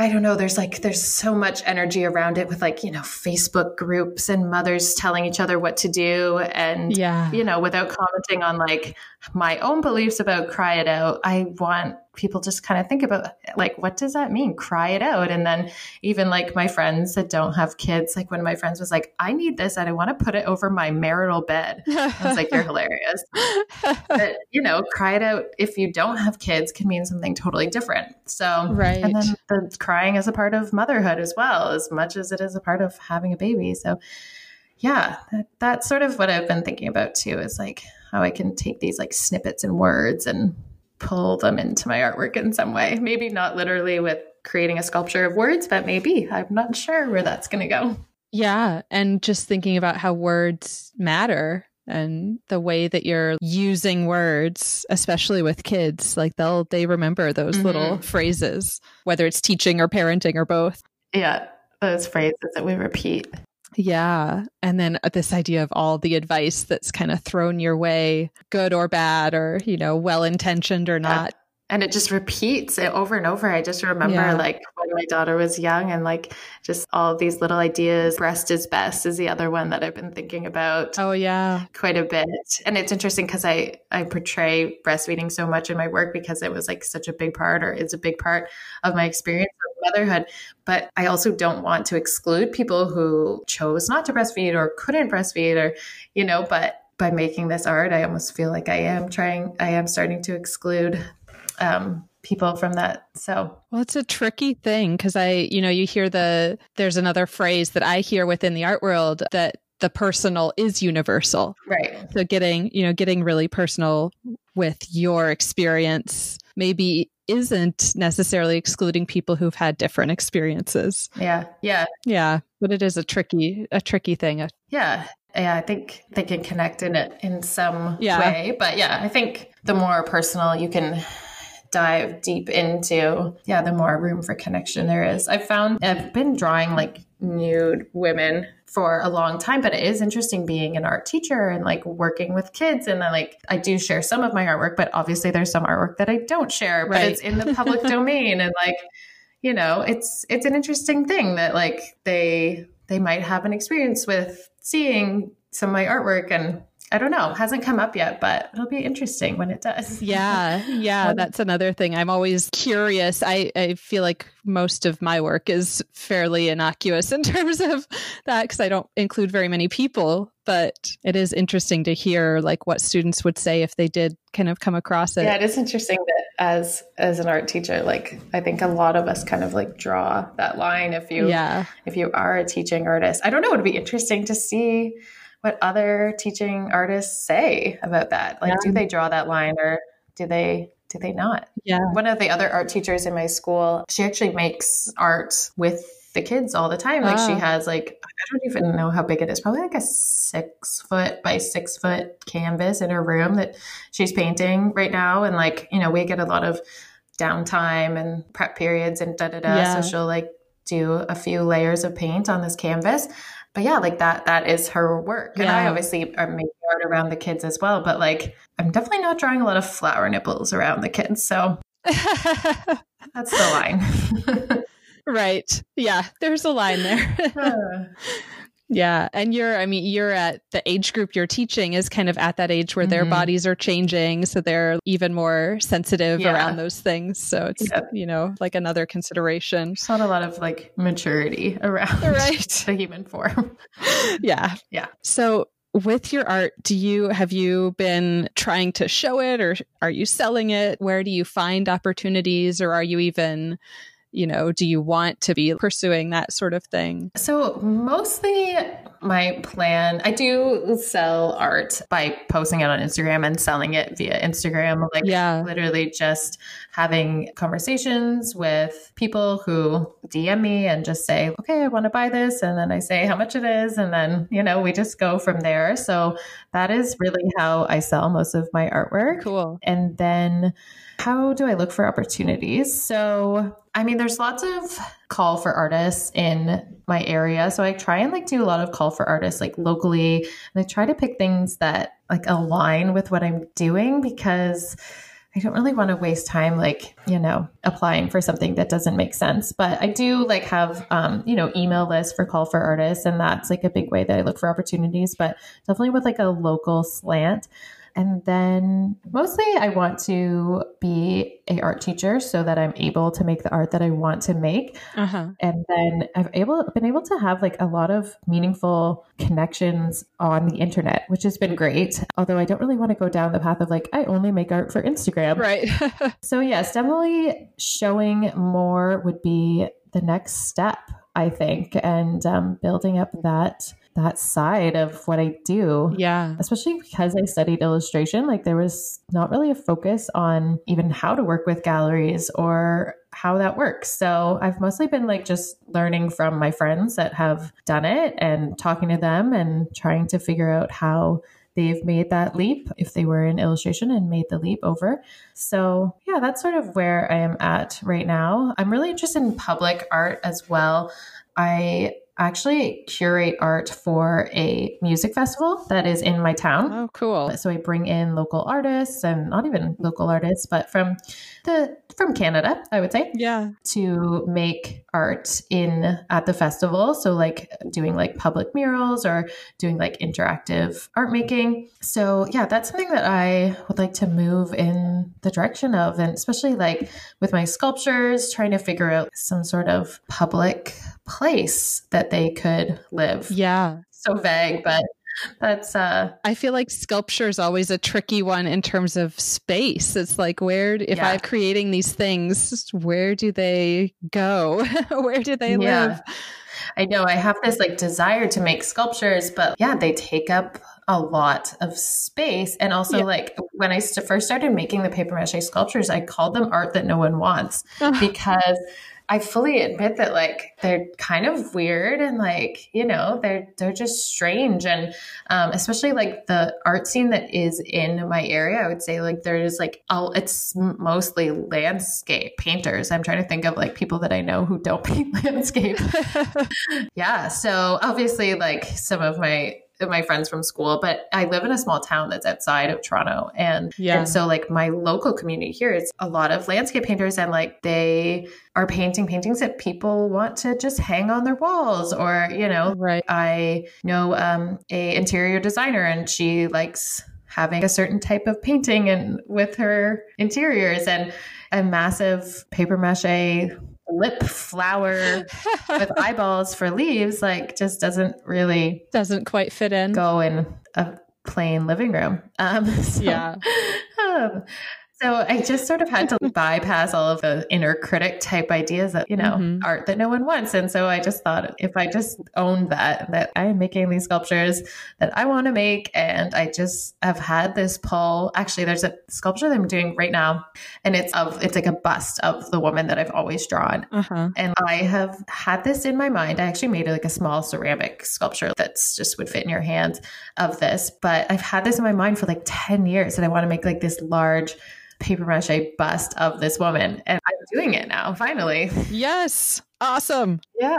I don't know, there's like, there's so much energy around it with like, you know, Facebook groups and mothers telling each other what to do. And, yeah. you know, without commenting on like my own beliefs about cry it out, I want people just kind of think about like what does that mean? Cry it out. And then even like my friends that don't have kids like one of my friends was like i need this and i want to put it over my marital bed. I was like you're hilarious. But you know cry it out. If you don't have kids can mean something totally different. So right and then the crying is a part of motherhood as well as much as it is a part of having a baby. So yeah that, that's sort of what i've been thinking about too is like how i can take these like snippets and words and pull them into my artwork in some way. Maybe not literally with creating a sculpture of words, but maybe. I'm not sure where that's going to go. Yeah. And just thinking about how words matter and the way that you're using words, especially with kids, like they'll, they remember those mm-hmm. little phrases, whether it's teaching or parenting or both. Yeah. Those phrases that we repeat. Yeah. And then uh, this idea of all the advice that's kind of thrown your way, good or bad, or, you know, well intentioned or not. And it just repeats it over and over. I just remember yeah. like when my daughter was young and like just all these little ideas. Breast is best is the other one that I've been thinking about. Oh yeah. Quite a bit. And it's interesting because I I portray breastfeeding so much in my work because it was like such a big part or is a big part of my experience of motherhood. But I also don't want to exclude people who chose not to breastfeed or couldn't breastfeed or, you know, but by making this art, I almost feel like I am trying, I am starting to exclude um, people from that. So, well, it's a tricky thing because I, you know, you hear the, there's another phrase that I hear within the art world that the personal is universal. Right. So getting, you know, getting really personal with your experience maybe isn't necessarily excluding people who've had different experiences. Yeah. Yeah. Yeah. But it is a tricky, a tricky thing. Yeah. Yeah. I think they can connect in it in some yeah. way. But yeah, I think the more personal you can dive deep into, yeah, the more room for connection there is. I've found I've been drawing like nude women for a long time, but it is interesting being an art teacher and like working with kids. And I like, I do share some of my artwork, but obviously there's some artwork that I don't share, right. but it's in the public domain. And like, you know, it's, it's an interesting thing that like they, they might have an experience with seeing some of my artwork and I don't know, hasn't come up yet, but it'll be interesting when it does. Yeah. Yeah. Um, that's another thing. I'm always curious. I, I feel like most of my work is fairly innocuous in terms of that because I don't include very many people, but it is interesting to hear like what students would say if they did kind of come across it. Yeah, it is interesting that as as an art teacher, like I think a lot of us kind of like draw that line if you yeah. if you are a teaching artist. I don't know, it would be interesting to see what other teaching artists say about that. Like, yeah. do they draw that line or do they do they not? Yeah. One of the other art teachers in my school, she actually makes art with the kids all the time. Like she ah. has like I don't even know how big it is, probably like a six foot by six foot canvas in her room that she's painting right now. And like, you know, we get a lot of downtime and prep periods and da da da. Yeah. So she'll like do a few layers of paint on this canvas but yeah, like that, that is her work. And I obviously are making art around the kids as well, but like I'm definitely not drawing a lot of flower nipples around the kids. So that's the line. right. Yeah. There's a line there. Yeah. And you're, I mean, you're at the age group you're teaching is kind of at that age where mm-hmm. their bodies are changing. So they're even more sensitive yeah. around those things. So it's, yeah. you know, like another consideration. There's not a lot of like maturity around right. the human form. yeah. Yeah. So with your art, do you have you been trying to show it or are you selling it? Where do you find opportunities or are you even you know, do you want to be pursuing that sort of thing? So, mostly my plan, I do sell art by posting it on Instagram and selling it via Instagram. Like, yeah. literally just having conversations with people who DM me and just say, okay, I want to buy this. And then I say how much it is. And then, you know, we just go from there. So, that is really how I sell most of my artwork. Cool. And then, how do I look for opportunities? So, I mean, there's lots of call for artists in my area. So I try and like do a lot of call for artists like locally. And I try to pick things that like align with what I'm doing because I don't really want to waste time like, you know, applying for something that doesn't make sense. But I do like have um, you know, email lists for call for artists and that's like a big way that I look for opportunities, but definitely with like a local slant. And then mostly I want to be a art teacher so that I'm able to make the art that I want to make. Uh-huh. And then I've able been able to have like a lot of meaningful connections on the internet, which has been great. Although I don't really want to go down the path of like I only make art for Instagram. Right. so yes, definitely showing more would be the next step, I think, and um, building up that that side of what I do. Yeah. Especially because I studied illustration, like there was not really a focus on even how to work with galleries or how that works. So I've mostly been like just learning from my friends that have done it and talking to them and trying to figure out how they've made that leap if they were in illustration and made the leap over. So, yeah, that's sort of where I am at right now. I'm really interested in public art as well. I actually curate art for a music festival that is in my town. Oh, cool. So I bring in local artists and not even local artists, but from the from Canada, I would say. Yeah. To make art in at the festival. So like doing like public murals or doing like interactive art making. So yeah, that's something that I would like to move in the direction of. And especially like with my sculptures, trying to figure out some sort of public place that they could live. Yeah. So vague, but that's uh I feel like sculpture is always a tricky one in terms of space. It's like where if yeah. I'm creating these things, where do they go? where do they yeah. live? I know I have this like desire to make sculptures, but yeah, they take up a lot of space. And also, yeah. like when I st- first started making the paper mache sculptures, I called them art that no one wants because I fully admit that like they're kind of weird and like you know they're they're just strange. And um, especially like the art scene that is in my area I would say like there's like all it's mostly landscape painters. I'm trying to think of like people that I know who don't paint landscape. Yeah so obviously like some of my my friends from school, but I live in a small town that's outside of Toronto. And, yeah. and so like my local community here is a lot of landscape painters and like they are painting paintings that people want to just hang on their walls or, you know, right. I know um, a interior designer and she likes having a certain type of painting and with her interiors and a massive paper mache lip flower with eyeballs for leaves like just doesn't really doesn't quite fit in. go in a plain living room. Um so, yeah. um, so I just sort of had to bypass all of the inner critic type ideas that, you know, mm-hmm. art that no one wants. And so I just thought if I just owned that, that I am making these sculptures that I want to make. And I just have had this pull. Actually, there's a sculpture that I'm doing right now. And it's of, it's like a bust of the woman that I've always drawn. Uh-huh. And I have had this in my mind. I actually made like a small ceramic sculpture that's just would fit in your hands of this. But I've had this in my mind for like 10 years and I want to make like this large paper mache bust of this woman. And I'm doing it now, finally. Yes. Awesome. Yeah.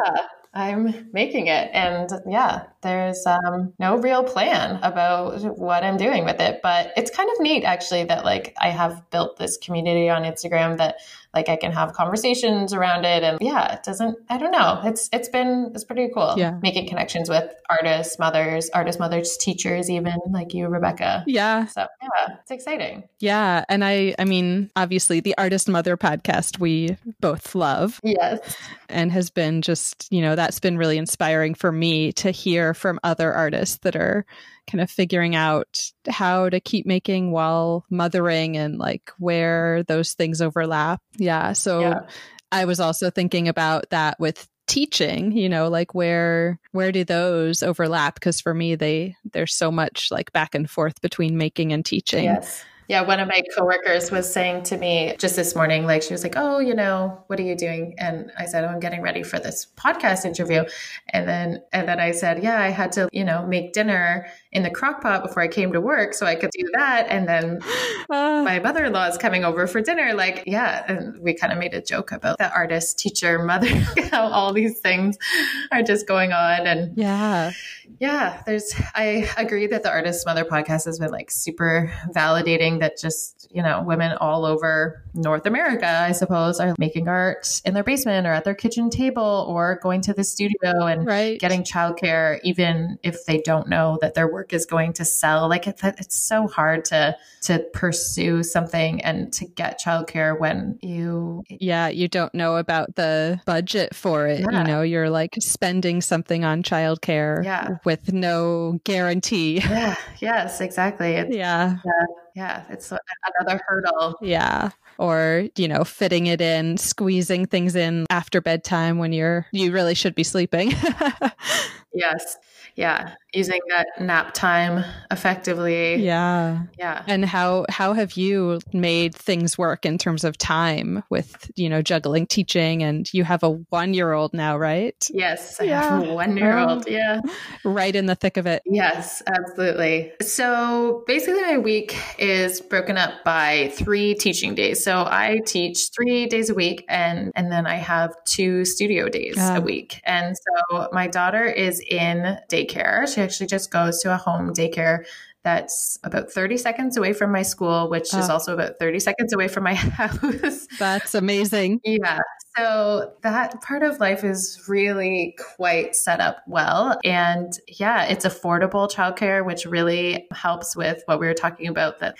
I'm making it. And yeah, there's um, no real plan about what I'm doing with it. But it's kind of neat, actually, that like I have built this community on Instagram that like I can have conversations around it. And yeah, it doesn't, I don't know. It's, it's been, it's pretty cool. Yeah. Making connections with artists, mothers, artist mothers, teachers, even like you, Rebecca. Yeah. So yeah, it's exciting. Yeah. And I, I mean, obviously the artist mother podcast we both love. Yes. And has been just, you know, that's been really inspiring for me to hear from other artists that are kind of figuring out how to keep making while mothering and like where those things overlap. Yeah. So yeah. I was also thinking about that with teaching you know like where where do those overlap because for me they there's so much like back and forth between making and teaching yes yeah, one of my coworkers was saying to me just this morning, like she was like, "Oh, you know, what are you doing?" And I said, "Oh, I'm getting ready for this podcast interview." And then and then I said, "Yeah, I had to, you know, make dinner in the crock pot before I came to work so I could do that." And then uh, my mother-in-law is coming over for dinner. Like, yeah, and we kind of made a joke about the artist, teacher, mother, how all these things are just going on. And yeah, Yeah, there's I agree that the Artist Mother podcast has been like super validating that just, you know, women all over North America, I suppose, are making art in their basement or at their kitchen table or going to the studio and right. getting childcare even if they don't know that their work is going to sell. Like it, it's so hard to to pursue something and to get childcare when you yeah, you don't know about the budget for it. Yeah. You know, you're like spending something on childcare Yeah. with no guarantee. Yeah, yes, exactly. It's, Yeah. yeah, it's another hurdle. Yeah. Or, you know, fitting it in, squeezing things in after bedtime when you're, you really should be sleeping. Yes. Yeah. Using that nap time effectively. yeah. Yeah. And how, how have you made things work in terms of time with, you know, juggling teaching and you have a one year old now, right? Yes. I Yeah. have a one year old. Yeah. Right in the thick of it. Yes, absolutely. So basically, my week is broken up by three teaching days. So I teach three days a week, and and then I have two studio days Ah. a week. And so my daughter is in daycare. She actually just goes to a home daycare. That's about 30 seconds away from my school, which is Ah. also about 30 seconds away from my house. That's amazing. Yeah. So that part of life is really quite set up well. And yeah, it's affordable childcare, which really helps with what we were talking about that,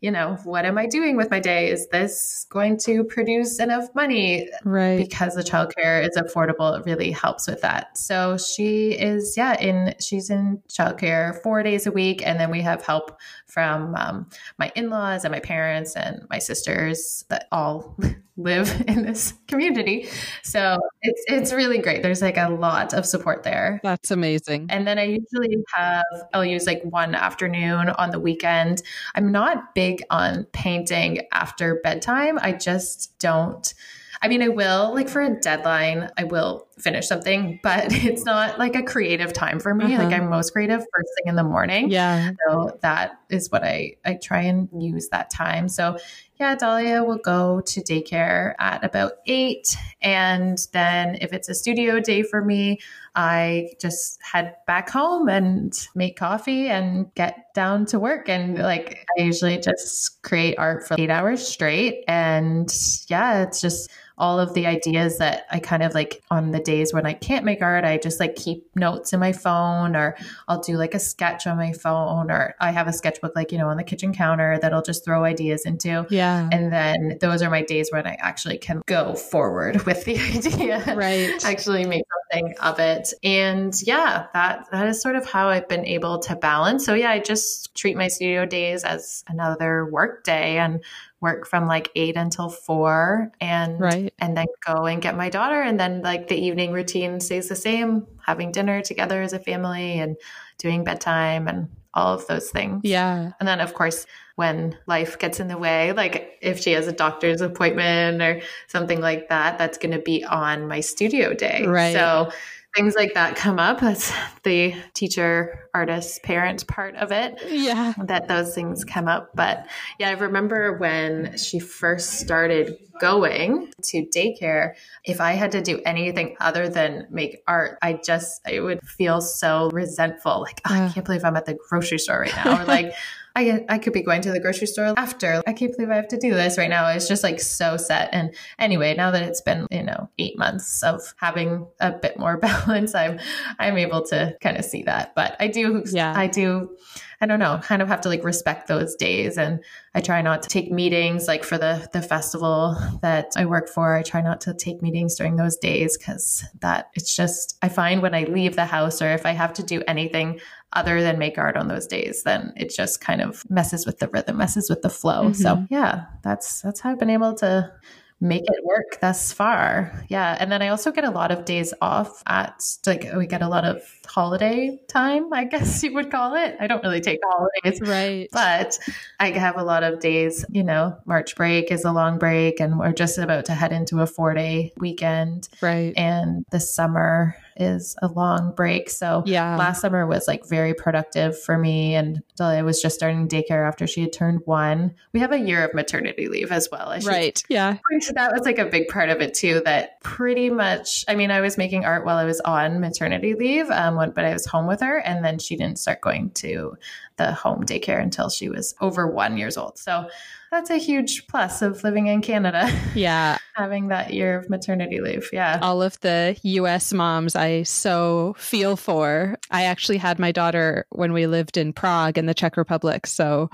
you know, what am I doing with my day? Is this going to produce enough money? Right. Because the childcare is affordable, it really helps with that. So she is, yeah, in she's in childcare four days a week, and then we have help from um, my in-laws and my parents and my sisters that all live in this community. So it's it's really great. There's like a lot of support there. That's amazing. And then I usually have, I'll use like one afternoon on the weekend. I'm not big on painting after bedtime. I just don't. I mean, I will, like for a deadline, I will finish something, but it's not like a creative time for me. Uh-huh. Like I'm most creative first thing in the morning. Yeah. So that is what I, I try and use that time. So yeah, Dahlia will go to daycare at about eight. And then if it's a studio day for me, I just head back home and make coffee and get down to work. And like, I usually just create art for eight hours straight. And yeah, it's just all of the ideas that I kind of like on the days when I can't make art, I just like keep notes in my phone or I'll do like a sketch on my phone or I have a sketchbook like, you know, on the kitchen counter that I'll just throw ideas into. Yeah. And then those are my days when I actually can go forward with the idea. Right. actually make something of it. And yeah, that that is sort of how I've been able to balance. So yeah, I just treat my studio days as another work day and work from like eight until four and Right. and then go and get my daughter and then like the evening routine stays the same having dinner together as a family and doing bedtime and all of those things Yeah. and then of course when life gets in the way like if she has a doctor's appointment or something like that that's going to be on my studio day Right. so things like that come up that's the teacher artist parent part of it Yeah. that those things come up. But yeah, I remember when she first started going to daycare, if I had to do anything other than make art, I just, I would feel so resentful. Like, oh, I can't believe I'm at the grocery store right now. Or like, I, I could be going to the grocery store after. I can't believe I have to do this right now. It's just like so set. And anyway, now that it's been, you know, eight months of having a bit more balance, I'm I'm able to kind of see that. But I do Yeah. I do I don't know, kind of have to like respect those days and I try not to take meetings like for the the festival that I work for. I try not to take meetings during those days cuz that it's just I find when I leave the house or if I have to do anything other than make art on those days, then it just kind of messes with the rhythm, messes with the flow. So, mm-hmm. yeah, that's that's how I've been able to make it work thus far. Yeah. And then I also get a lot of days off at like we get a lot of holiday time, I guess you would call it. I don't really take holidays. Right. But I have a lot of days, you know, March break is a long break and we're just about to head into a four day weekend. right. And the summer is a long break. So Yeah. last summer was like very productive for me. And Delia was just starting daycare after she had turned one. We have a year of maternity leave as well. I Right. Yeah. so that was like a big part of it too. That pretty much, I mean, I was making art while I was on maternity leave, um, when, but I was home with her, and then she didn't start going to the home daycare until she was over one years old. So that's a huge plus of living in Canada, Yeah. having that year of maternity leave. Yeah. all of the US moms I so feel for. I actually had my daughter when we lived in Prague in the Czech Republic. So,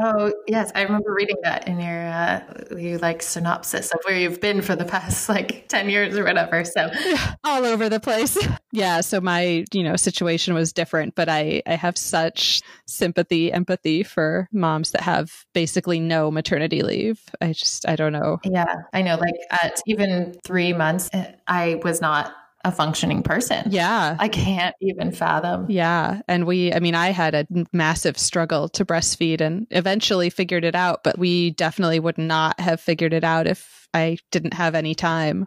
Oh yes, I remember reading that in your uh, your like synopsis of where you've been for the past like ten years or whatever. So all over the place. yeah, so my, you know, situation was different, but I I have such sympathy, empathy for moms that have basically no maternity leave. I just I don't know. yeah, I know. Like at even three months, eh, I was not a functioning person. Yeah. I can't even fathom. Yeah. And we, I mean, I had a massive struggle to breastfeed and eventually figured it out, but we definitely would not have figured it out if I didn't have any time.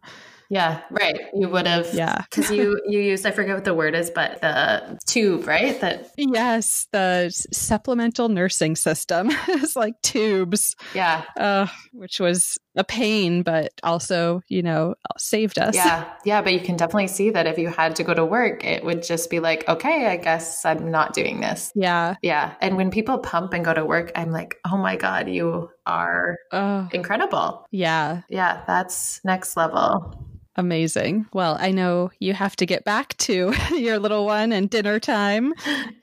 Yeah, right. You would have, Yeah. because you you used I forget what the word is, but the tube, right? That Yes. The supplemental nursing system is like tubes, yeah, uh, which was a pain, but also, you know, saved us. yeah, yeah. But you can definitely see that if you had to go to work, it would just be like, okay, I guess I'm not doing this. Yeah. Yeah, and when people pump and go to work, I'm like, oh my god, you are Oh, incredible. yeah. Yeah, that's next level. Amazing. Well, I know you have to get back to your little one and dinner time.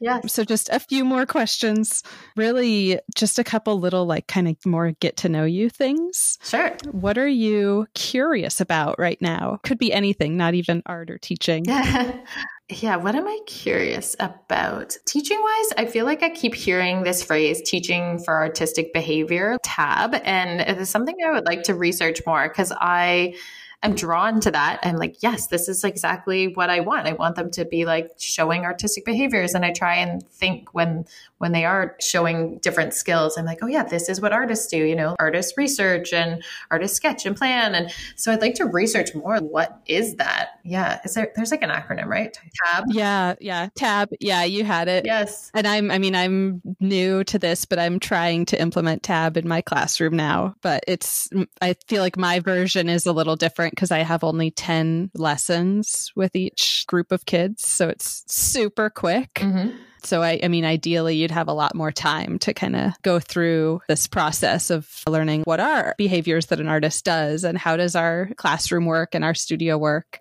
Yes. So, just a few more questions. Really, just a couple little, like, kind of more get to know you things. Sure. What are you curious about right now? Could be anything, not even art or teaching. yeah, what am I curious about? Teaching wise, I feel like I keep hearing this phrase, teaching for artistic behavior, tab, and it is something I would like to research more because I am drawn to that. I'm like, yes, this is exactly what I want. I want them to be like showing artistic behaviors. And I try and think when when they are showing different skills, I'm like, oh yeah, this is what artists do, you know, artists research and artists sketch and plan. And so I'd like to research more. What is that? Yeah. Is there there's like an acronym, right? Tab. Yeah, yeah. Tab. Yeah, you had it. Yes. And I'm, I mean, I'm new to this, but I'm trying to implement tab in my classroom now. But it's, I feel like my version is a little different because I have only 10 lessons with each group of kids. So it's super quick. Mm-hmm. So I, I mean, ideally, you'd have a lot more time to kind of go through this process of learning what are behaviors that an artist does and how does our classroom work and our studio work.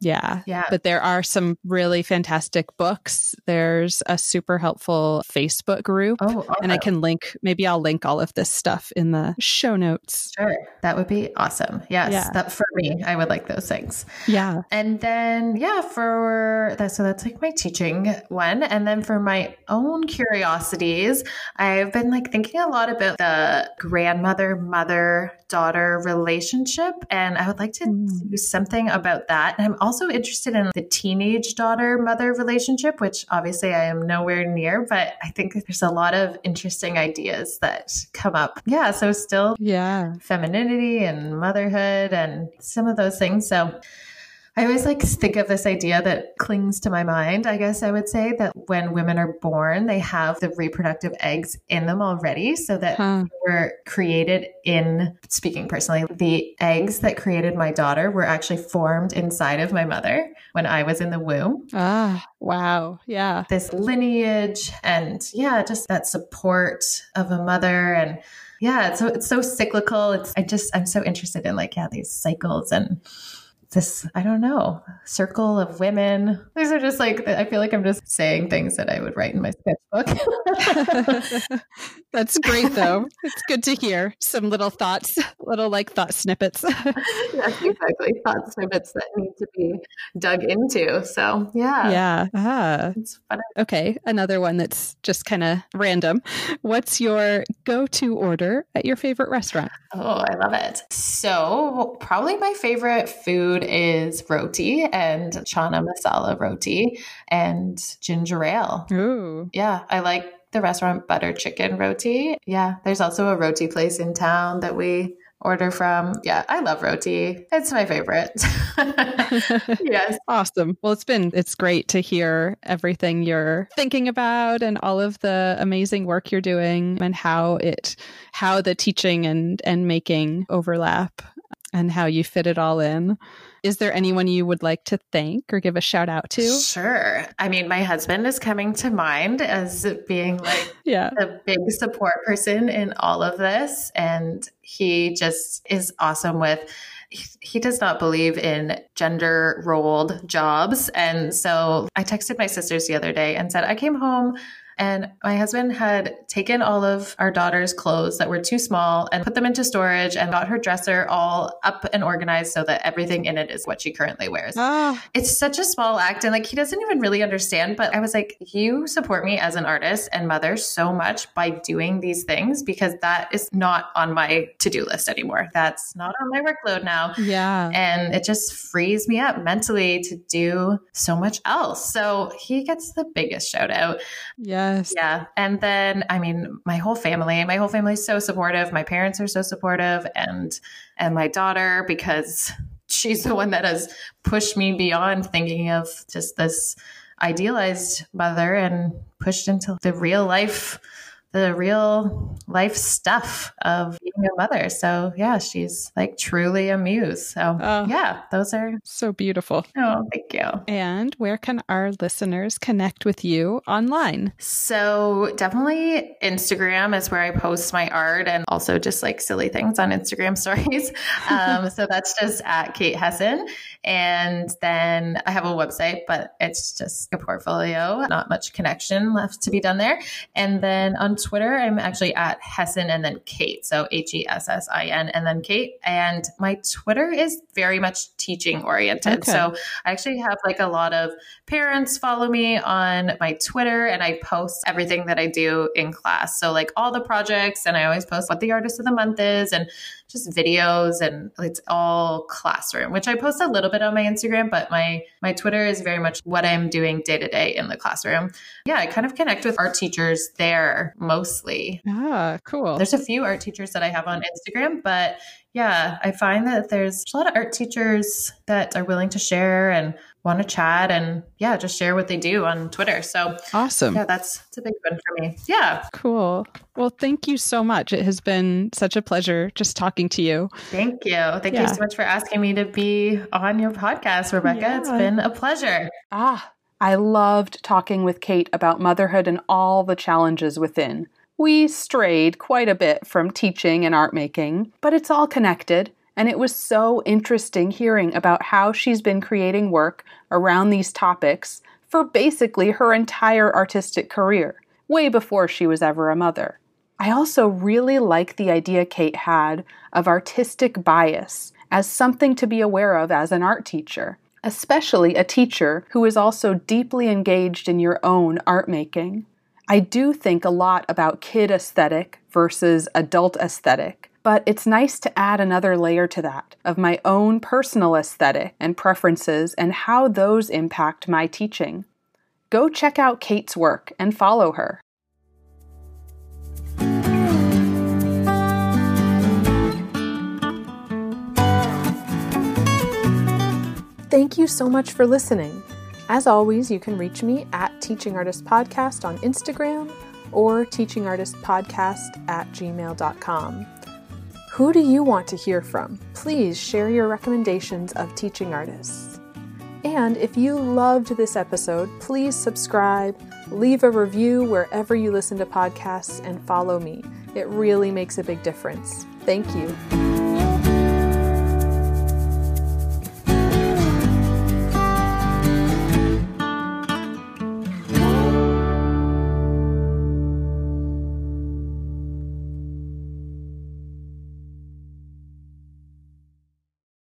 Yeah. Yeah. But there are some really fantastic books. There's a super helpful Facebook group. Oh, And I can link, maybe I'll link all of this stuff in the show notes. Sure. That would be awesome. Yes. Yeah. That for me, I would like those things. Yeah. And then, yeah, for that, so that's like my teaching one. And then for my own curiosities, I've been like thinking a lot about the grandmother, mother, daughter relationship. And I would like to Mm. do something about that. And I'm also interested in the teenage daughter mother relationship, which obviously I am nowhere near, but I think there's a lot of interesting ideas that come up. Yeah. So still Yeah. femininity and motherhood and some of those things. So I always like think of this idea that clings to my mind, I guess I would say that when women are born, they have the reproductive eggs in them already so that Huh. were created in speaking personally, the eggs that created my daughter were actually formed inside of my mother when I was in the womb Ah, wow. Yeah. this lineage and yeah, just that support of a mother and yeah, so it's so cyclical. It's I just I'm so interested in like yeah these cycles and this I don't know circle of women. These are just like I feel like I'm just saying things that I would write in my sketchbook. That's great, though. It's good to hear some little thoughts, little like thought snippets. yes, exactly. Thought snippets that need to be dug into. So yeah, yeah. Ah. it's fun. Okay. Another one that's just kind of random. What's your go to order at your favorite restaurant? Oh, I love it. So, probably my favorite food is roti and chana masala roti and ginger ale. Ooh. Yeah, I like the restaurant butter chicken roti. Yeah, there's also a roti place in town that we order from. Yeah, I love roti. It's my favorite. yes. Awesome. Well, it's been it's great to hear everything you're thinking about and all of the amazing work you're doing and how it how the teaching and and making overlap and how you fit it all in. Is there anyone you would like to thank or give a shout out to? Sure. I mean, my husband is coming to mind as being like yeah. a big support person in all of this. And he just is awesome with he does not believe in gender rolled jobs. And so I texted my sisters the other day and said, I came home and my husband had taken all of our daughter's clothes that were too small and put them into storage and got her dresser all up and organized so that everything in it is what she currently wears. Oh. It's such a small act. And like, he doesn't even really understand. But I was like, you support me as an artist and mother so much by doing these things because that is not on my to do list anymore. That's not on my workload now. Yeah. And it just frees me up mentally to do so much else. So he gets the biggest shout out. Yeah. Yeah. And then, I mean, my whole family, my whole family is so supportive. My parents are so supportive and, and my daughter, because she's the one that has pushed me beyond thinking of just this idealized mother and pushed into the real life the real life stuff of being a mother. So yeah, she's like truly a muse. So oh, yeah, those are so beautiful. Oh, thank you. And where can our listeners connect with you online? So definitely Instagram is where I post my art and also just like silly things on Instagram stories. um, so that's just at Kate Hessin. And then I have a website, but it's just a portfolio, not much connection left to be done there. And then on Twitter, I'm actually at Hessin and then Kate. So H E S S I N and then Kate. And my Twitter is very much teaching oriented. Okay. So I actually have like a lot of parents follow me on my Twitter and I post everything that I do in class. So like all the projects and I always post what the artist of the month is and just videos and it's all classroom, which I post a little bit on my Instagram, but my my Twitter is very much what I'm doing day to day in the classroom. Yeah, I kind of connect with art teachers there mostly. Ah, cool. There's a few art teachers that I have on Instagram, but yeah, I find that there's a lot of art teachers that are willing to share and want to chat and yeah, just share what they do on Twitter. So awesome. Yeah, that's, that's a big one for me. Yeah. Cool. Well, thank you so much. It has been such a pleasure just talking to you. Thank you. Thank yeah. you so much for asking me to be on your podcast, Rebecca. Yeah. It's been a pleasure. Ah, I loved talking with Kate about motherhood and all the challenges within. We strayed quite a bit from teaching and art making, but it's all connected and it was so interesting hearing about how she's been creating work around these topics for basically her entire artistic career, way before she was ever a mother. I also really like the idea Kate had of artistic bias as something to be aware of as an art teacher, especially a teacher who is also deeply engaged in your own art making. I do think a lot about kid aesthetic versus adult aesthetic, but it's nice to add another layer to that of my own personal aesthetic and preferences and how those impact my teaching. Go check out Kate's work and follow her. Thank you so much for listening. As always, you can reach me at Teaching Artist Podcast on Instagram or teachingartistpodcast at gmail.com. Who do you want to hear from? Please share your recommendations of teaching artists. And if you loved this episode, please subscribe, leave a review wherever you listen to podcasts, and follow me. It really makes a big difference. Thank you.